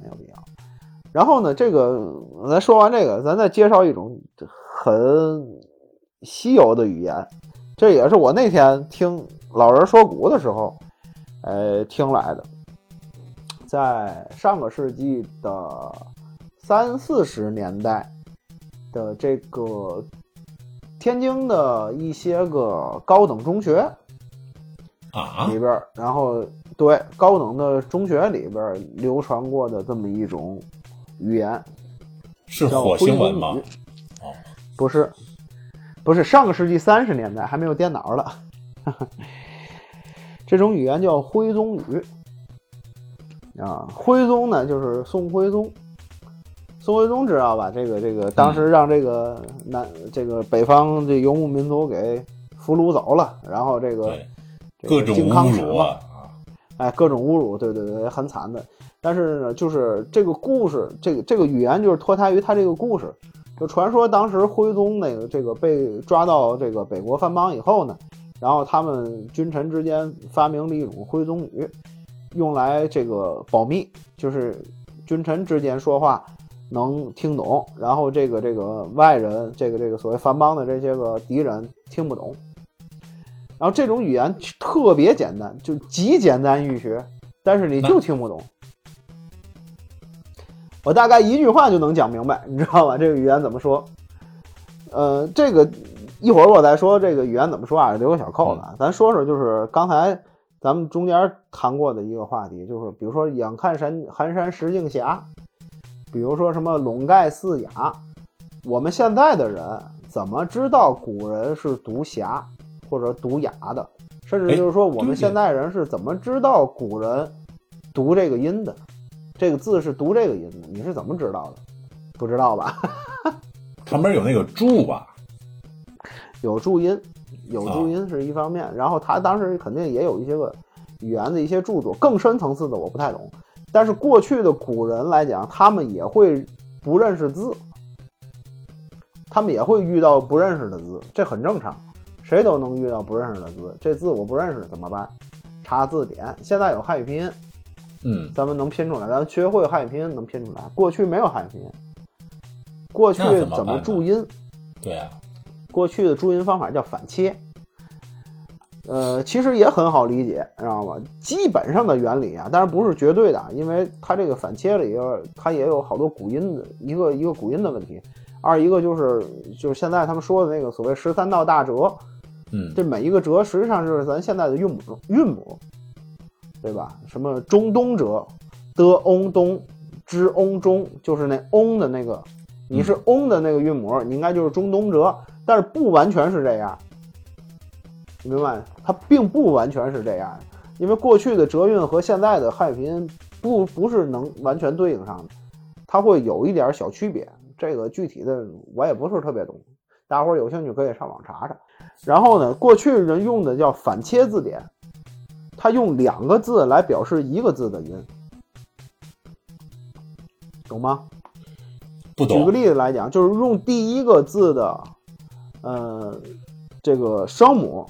Speaker 1: 没有必要。然后呢，这个咱说完这个，咱再介绍一种很稀有的语言，这也是我那天听老人说古的时候，呃，听来的，在上个世纪的三四十年代的这个天津的一些个高等中学
Speaker 2: 啊
Speaker 1: 里边，然后对高等的中学里边流传过的这么一种。语言
Speaker 2: 是火星文吗？
Speaker 1: 哦，不是，不是上个世纪三十年代还没有电脑了。这种语言叫徽宗语啊，徽宗呢就是宋徽宗。宋徽宗知道吧？这个这个，当时让这个南、嗯、这个北方这游牧民族给俘虏走了，然后这个
Speaker 2: 各种侮辱啊，
Speaker 1: 哎，各种侮辱，对对对，很惨的。但是呢，就是这个故事，这个这个语言就是脱胎于他这个故事。就传说当时徽宗那个这个被抓到这个北国藩邦以后呢，然后他们君臣之间发明了一种徽宗语，用来这个保密，就是君臣之间说话能听懂，然后这个这个外人，这个这个所谓藩邦的这些个敌人听不懂。然后这种语言特别简单，就极简单易学，但是你就听不懂。我大概一句话就能讲明白，你知道吧？这个语言怎么说？呃，这个一会儿我再说这个语言怎么说啊，留个小扣子。咱说说就是刚才咱们中间谈过的一个话题，就是比如说眼看山寒山石径斜，比如说什么笼盖四雅，我们现在的人怎么知道古人是读侠或者读雅的？甚至就是说我们现代人是怎么知道古人读这个音的？这个字是读这个音的，你是怎么知道的？不知道吧？
Speaker 2: 旁边有那个注吧？
Speaker 1: 有注音，有注音是一方面，然后他当时肯定也有一些个语言的一些著作，更深层次的我不太懂。但是过去的古人来讲，他们也会不认识字，他们也会遇到不认识的字，这很正常，谁都能遇到不认识的字。这字我不认识怎么办？查字典。现在有汉语拼音，
Speaker 2: 嗯，
Speaker 1: 咱们能拼出来，咱们学会汉语拼音能拼出来。过去没有汉语拼音，过去怎么注音？
Speaker 2: 对啊。
Speaker 1: 过去的注音方法叫反切，呃，其实也很好理解，知道吗？基本上的原理啊，当然不是绝对的，因为它这个反切里边，它也有好多古音的一个一个古音的问题。二一个就是就是现在他们说的那个所谓十三道大折，
Speaker 2: 嗯，
Speaker 1: 这每一个折实际上就是咱现在的韵母韵母，对吧？什么中东折，的翁东，之翁中，就是那翁的那个，你是翁的那个韵母，你应该就是中东折。但是不完全是这样，明白？它并不完全是这样，因为过去的折韵和现在的汉语拼音不不是能完全对应上的，它会有一点小区别。这个具体的我也不是特别懂，大伙儿有兴趣可以上网查查。然后呢，过去人用的叫反切字典，它用两个字来表示一个字的音，懂吗？
Speaker 2: 不懂。
Speaker 1: 举个例子来讲，就是用第一个字的。呃，这个声母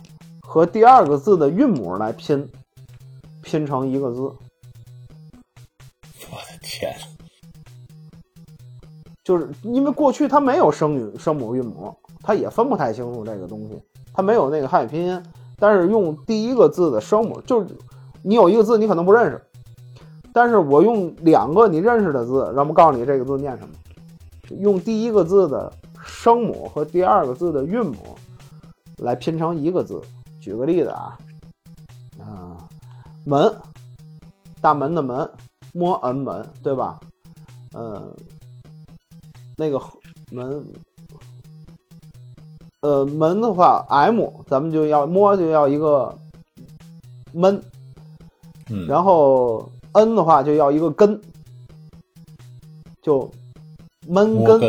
Speaker 1: 和第二个字的韵母来拼，拼成一个字。我
Speaker 2: 的天！
Speaker 1: 就是因为过去它没有声语、声母、韵母，它也分不太清楚这个东西，它没有那个汉语拼音。但是用第一个字的声母，就是你有一个字你可能不认识，但是我用两个你认识的字，让我告诉你这个字念什么。用第一个字的。声母和第二个字的韵母来拼成一个字。举个例子啊，啊，门，大门的门，摸恩门，对吧？嗯，那个门，呃，门的话，m，咱们就要摸就要一个闷，
Speaker 2: 嗯，
Speaker 1: 然后 n 的话就要一个根，就闷
Speaker 2: 根。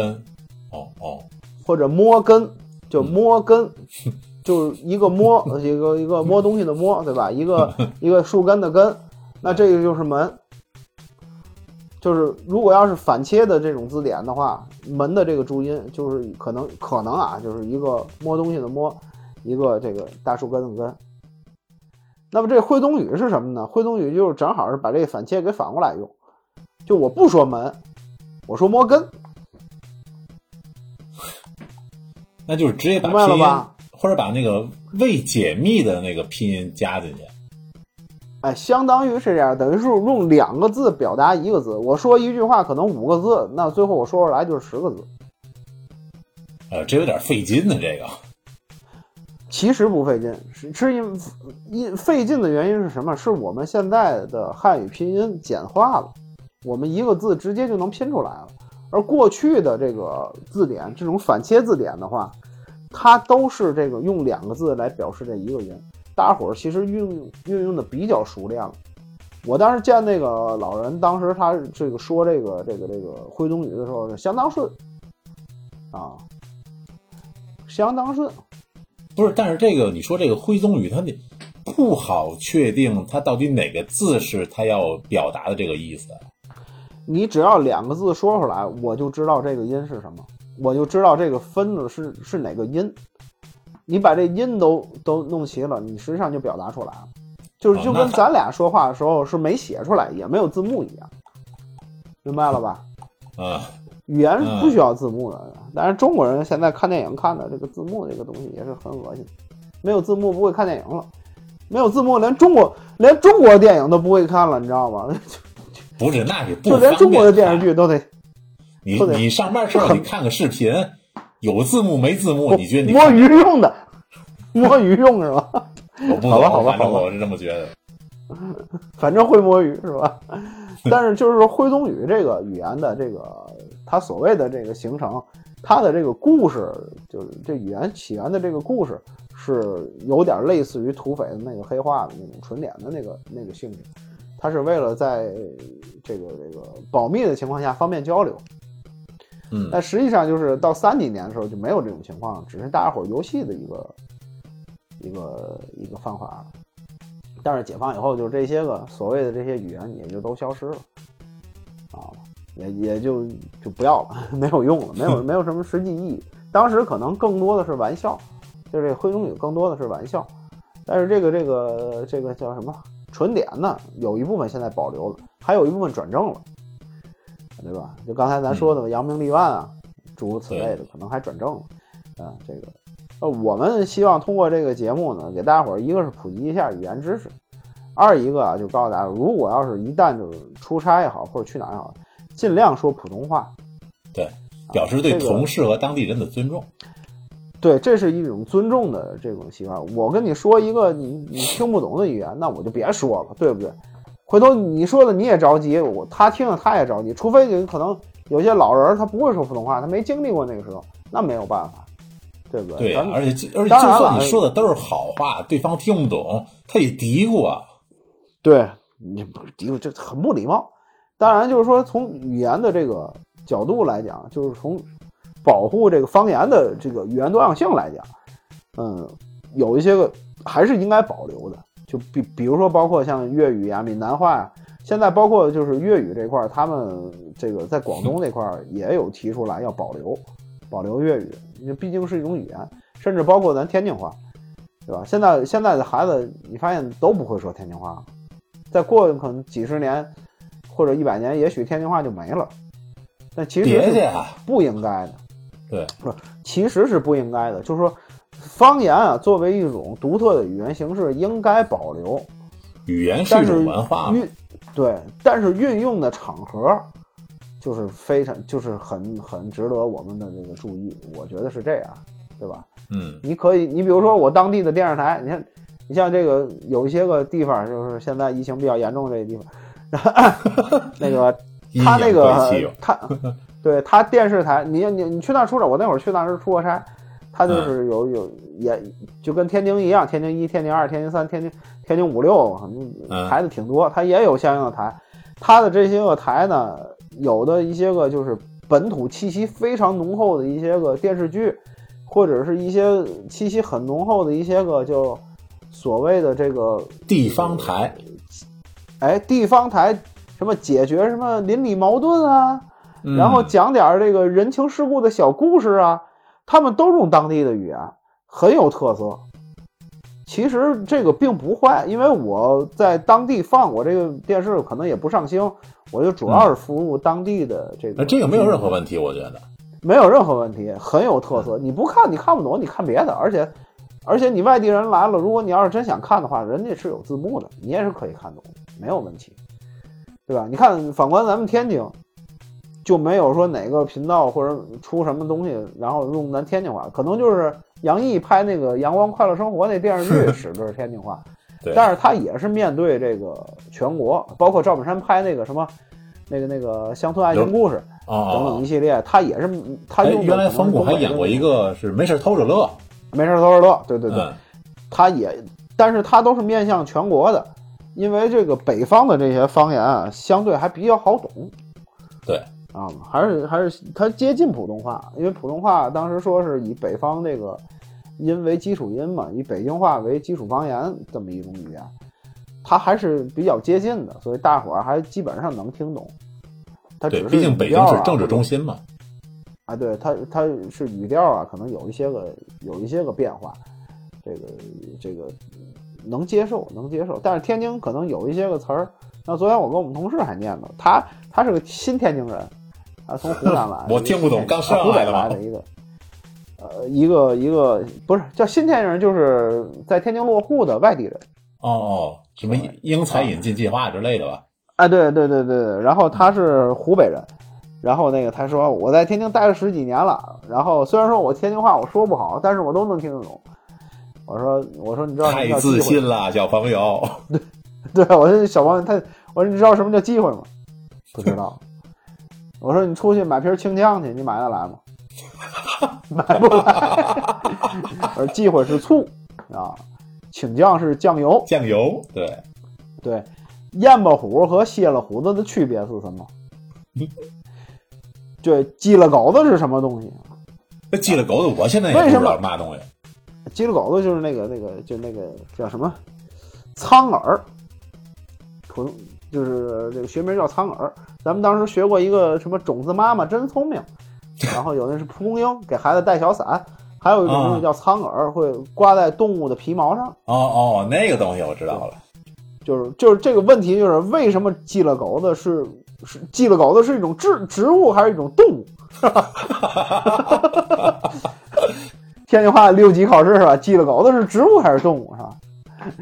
Speaker 2: 哦哦。
Speaker 1: 或者摸根，就摸根，就一个摸，一个一个摸东西的摸，对吧？一个 一个树根的根，那这个就是门。就是如果要是反切的这种字典的话，门的这个注音就是可能可能啊，就是一个摸东西的摸，一个这个大树根的根。那么这会东语是什么呢？会东语就是正好是把这个反切给反过来用，就我不说门，我说摸根。
Speaker 2: 那就是直接把拼音，或者把那个未解密的那个拼音加进去。
Speaker 1: 哎，相当于是这样，等于是用两个字表达一个字。我说一句话可能五个字，那最后我说出来就是十个字。
Speaker 2: 呃，这有点费劲呢，这个。
Speaker 1: 其实不费劲，是是因因费劲的原因是什么？是我们现在的汉语拼音简化了，我们一个字直接就能拼出来了。而过去的这个字典，这种反切字典的话，它都是这个用两个字来表示这一个音。大伙儿其实运运用的比较熟练了。我当时见那个老人，当时他这个说这个这个这个徽宗语的时候，是相当顺啊，相当顺。
Speaker 2: 不是，但是这个你说这个徽宗语，它不好确定它到底哪个字是它要表达的这个意思。
Speaker 1: 你只要两个字说出来，我就知道这个音是什么，我就知道这个分的是是哪个音。你把这音都都弄齐了，你实际上就表达出来了，就是就跟咱俩说话的时候是没写出来，也没有字幕一样，明白了吧？
Speaker 2: 啊，
Speaker 1: 语言是不需要字幕的，但是中国人现在看电影看的这个字幕这个东西也是很恶心，没有字幕不会看电影了，没有字幕连中国连中国电影都不会看了，你知道吗？
Speaker 2: 不是，那是
Speaker 1: 就连中国的电视剧都得，
Speaker 2: 你你上班时候你看个视频，有字幕没字幕，你觉得你
Speaker 1: 摸鱼用的？摸鱼用是吧？
Speaker 2: 我不
Speaker 1: 好吧好吧
Speaker 2: 反正
Speaker 1: 好吧
Speaker 2: 我是这么觉得。
Speaker 1: 反正会摸鱼是吧？但是就是说徽宗语这个语言的这个它所谓的这个形成，它的这个故事，就是这语言起源的这个故事，是有点类似于土匪的那个黑化的那种纯点的那个那个性质。它是为了在这个这个保密的情况下方便交流，
Speaker 2: 嗯，
Speaker 1: 但实际上就是到三几年的时候就没有这种情况，只是大家伙游戏的一个一个一个方法。但是解放以后，就这些个所谓的这些语言也就都消失了，啊，也也就就不要了，没有用了，没有没有什么实际意义。当时可能更多的是玩笑，就这个徽宗语更多的是玩笑，但是这个这个这个叫什么纯点呢？有一部分现在保留了，还有一部分转正了，对吧？就刚才咱说的扬名立万啊，诸如此类的，可能还转正了，啊，这个。呃，我们希望通过这个节目呢，给大家伙儿一个是普及一下语言知识，二一个啊，就告诉大家，如果要是一旦就是出差也好，或者去哪也好，尽量说普通话。
Speaker 2: 对，表示对
Speaker 1: 这个
Speaker 2: 同事和当地人的尊重。
Speaker 1: 对，这是一种尊重的这种习惯。我跟你说一个你你听不懂的语言，那我就别说了，对不对？回头你说的你也着急，我他听了他也着急，除非有可能有些老人他不会说普通话，他没经历过那个时候，那没有办法，对不对？
Speaker 2: 对而且就而且就算你说的都是好话，对方听不懂，他也嘀咕啊。
Speaker 1: 对你不嘀咕，这很不礼貌。当然，就是说从语言的这个角度来讲，就是从保护这个方言的这个语言多样性来讲，嗯，有一些个还是应该保留的。就比比如说，包括像粤语呀、闽南话呀，现在包括就是粤语这块儿，他们这个在广东这块儿也有提出来要保留，保留粤语，因为毕竟是一种语言，甚至包括咱天津话，对吧？现在现在的孩子，你发现都不会说天津话了。再过可能几十年或者一百年，也许天津话就没了。但其实不应该的，
Speaker 2: 对，不
Speaker 1: 其实是不应该的。就是说，方言啊，作为一种独特的语言形式，应该保留。
Speaker 2: 语言是一种文化嘛。
Speaker 1: 运对，但是运用的场合就是非常就是很很值得我们的这个注意。我觉得是这样，对吧？
Speaker 2: 嗯，
Speaker 1: 你可以，你比如说我当地的电视台，你看，你像这个有一些个地方，就是现在疫情比较严重的这个地方，那个他那个
Speaker 2: 哦
Speaker 1: 他，对他电视台，你你你去那儿出差，我那会儿去那儿出过差，他就是有有也就跟天津一样，天津一、天津二、天津三、天津天津五六，
Speaker 2: 嗯。
Speaker 1: 台子挺多，它也有相应的台，它的这些个台呢，有的一些个就是本土气息非常浓厚的一些个电视剧。或者是一些气息很浓厚的一些个就所谓的这个
Speaker 2: 地方台，
Speaker 1: 哎地方台什么解决什么邻里矛盾啊，
Speaker 2: 嗯。
Speaker 1: 然后讲点儿这个人情世故的小故事啊，他们都用当地的语言，很有特色。其实这个并不坏，因为我在当地放我这个电视可能也不上星，我就主要是服务当地的这个。
Speaker 2: 呃这个没有任何问题，我觉得。
Speaker 1: 没有任何问题，很有特色。你不看你看不懂，你看别的，而且而且你外地人来了，如果你要是真想看的话，人家是有字幕的，你也是可以看懂，没有问题，对吧？你看，反观咱们天津，就没有说哪个频道或者出什么东西，然后用咱天津话，可能就是杨毅拍那个《阳光快乐生活》那电视剧使的是天津话，
Speaker 2: 对，
Speaker 1: 但是他也是面对这个全国，包括赵本山拍那个什么。那个那个乡村爱情故事
Speaker 2: 哦
Speaker 1: 等等一系列，他也是他
Speaker 2: 哎，
Speaker 1: 用
Speaker 2: 原来冯巩还演过一个是没事偷着乐，
Speaker 1: 没事偷着乐，对对对，
Speaker 2: 嗯。
Speaker 1: 他也，但是他都是面向全国的，因为这个北方的这些方言啊，相对还比较好懂。
Speaker 2: 对，
Speaker 1: 啊，还是还是它接近普通话，因为普通话当时说是以北方这个音为基础音嘛，以北京话为基础方言这么一种语言，它还是比较接近的，所以大伙儿还基本上能听懂。它只
Speaker 2: 对，
Speaker 1: 是
Speaker 2: 毕竟北京是政治中心嘛。
Speaker 1: 啊，对，它它是语调啊，可能有一些个有一些个变化，这个这个能接受能接受，但是天津可能有一些个词儿，那昨天我跟我们同事还念叨，他他是个新天津人，他从湖南来
Speaker 2: 我听不懂刚
Speaker 1: 新湖北
Speaker 2: 上来的吗
Speaker 1: 来的一个，呃，一个一个不是叫新天津人，就是在天津落户的外地人。
Speaker 2: 哦哦，什么英才引进计划之类的吧？
Speaker 1: 啊，对对对对对，然后他是湖北人，然后那个他说我在天津待了十几年了，然后虽然说我天津话我说不好，但是我都能听得懂。我说我说你知道什么
Speaker 2: 太
Speaker 1: 叫机会
Speaker 2: 自信了，小朋友。
Speaker 1: 对，我说小朋友他，我说你知道什么叫机会吗？不知道。我说你出去买瓶清酱去，你买得来吗？买不来。我说机会是醋啊，清酱是酱油。
Speaker 2: 酱油，对，
Speaker 1: 对，燕巴虎和蝎了虎子的区别是什么？对，鸡了狗子是什么东西？
Speaker 2: 那鸡了狗子，我现在也不知道嘛东西。
Speaker 1: 鸡了狗子就是那个那个就那个叫什么苍耳，普通就是这个学名叫苍耳。咱们当时学过一个什么种子妈妈真聪明，然后有那是蒲公英给孩子带小伞，还有一种东西叫苍耳，会挂在动物的皮毛上。
Speaker 2: 哦哦，那个东西我知道了。
Speaker 1: 就是就是这个问题，就是为什么鸡了狗子是是鸡了狗子是一种植植物还是一种动物？天津话六级考试是吧？鸡了狗子是植物还是动物是吧？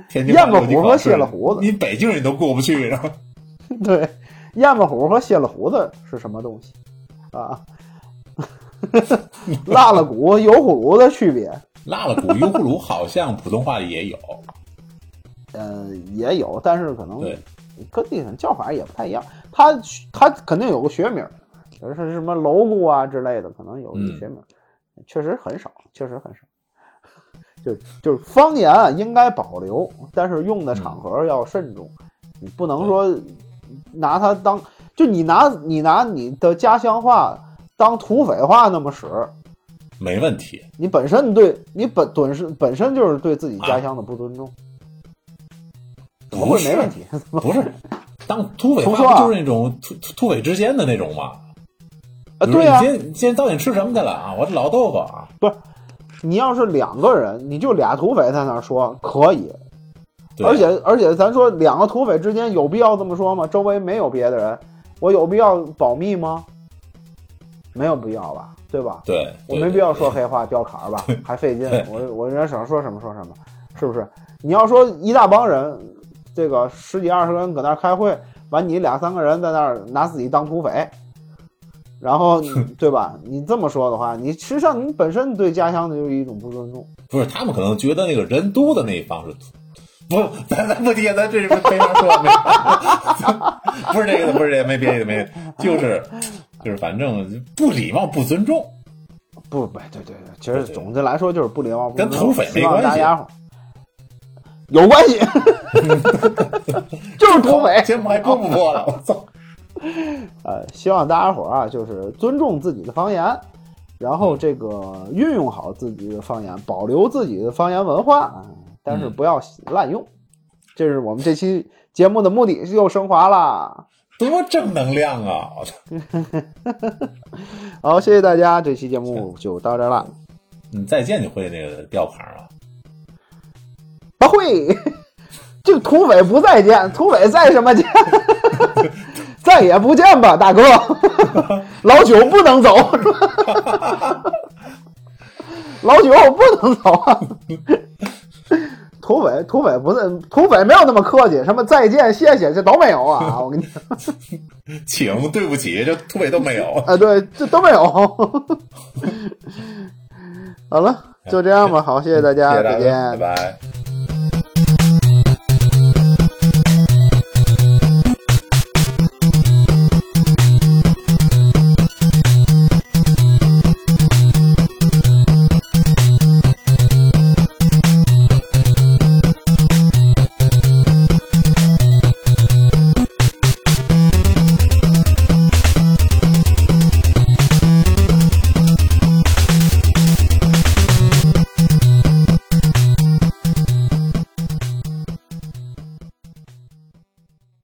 Speaker 2: 天津
Speaker 1: 燕巴
Speaker 2: 话
Speaker 1: 虎和蝎了胡子
Speaker 2: 你北京人都过不去，是吧
Speaker 1: 对，燕子虎和蝎子胡子是什么东西啊？辣了骨、油葫芦的区别，
Speaker 2: 辣了骨、油葫芦好像普通话里也有。
Speaker 1: 呃，也有，但是可能
Speaker 2: 对
Speaker 1: 各地方叫法也不太一样。它它肯定有个学名，比如说什么楼骨啊之类的，可能有一个学名，确实很少，确实很少。就就是方言啊，应该保留，但是用的场合要慎重。你不能说拿它当，就你拿你拿你的家乡话当土匪话那么使，
Speaker 2: 没问题。
Speaker 1: 你本身对你本本身本身就是对自己家乡的不尊重。怎么会
Speaker 2: 不是
Speaker 1: 没问题？
Speaker 2: 不是，当土匪话就是那种土土土匪之间的那种嘛？
Speaker 1: 啊，对呀、
Speaker 2: 你今天今天到底吃什么去了啊？我这老豆腐啊，不是
Speaker 1: 你要是两个人，你就俩土匪在那儿说可以，
Speaker 2: 对
Speaker 1: 而且而且咱说两个土匪之间有必要这么说吗？周围没有别的人，我有必要保密吗？没有必要吧，对吧？
Speaker 2: 对，
Speaker 1: 我没必要说。黑话掉坎儿吧，还费劲。我我人家想说什么说什么，是不是？你要说一大帮人，这个十几二十个人搁那儿开会，完你俩三个人在那儿拿自己当土匪，然后 对吧？你这么说的话，你实际上你本身对家乡的就是一种不尊重。
Speaker 2: 不是他们可能觉得那个人多的那一方是土。不，咱咱不提，咱这是没法说，没法不是这个，不是这个，没别的，没，就是就是，反正不礼貌、不尊重。
Speaker 1: 不不，对对对，其实总的来说就是不礼貌，
Speaker 2: 跟土匪没关系
Speaker 1: 大家伙有关系，就是土匪。
Speaker 2: 节目还播不播了？我操！
Speaker 1: 呃，希望大家伙儿啊，就是尊重自己的方言，然后这个运用好自己的方言，保留自己的方言文化，啊但是
Speaker 2: 嗯
Speaker 1: 不要滥用。这是我们这期节目的目的，又升华了。
Speaker 2: 多正能量啊！我操！
Speaker 1: 好，谢谢大家，这期节目就到这儿了。
Speaker 2: 你再见就会那个吊牌了。
Speaker 1: 不会，这个土匪不再见，土匪再什么见？再也不见吧，大哥，老九不能走？老九不能走啊！土匪，土匪不是土匪，没有那么客气，什么再见、谢谢，这都没有啊！我跟你讲，
Speaker 2: 请，对不起，这土匪都没有。
Speaker 1: 啊，对，这都没有。好了，就这样吧，好，谢谢大家，
Speaker 2: 谢谢大家，
Speaker 1: 再见
Speaker 2: 拜。拜。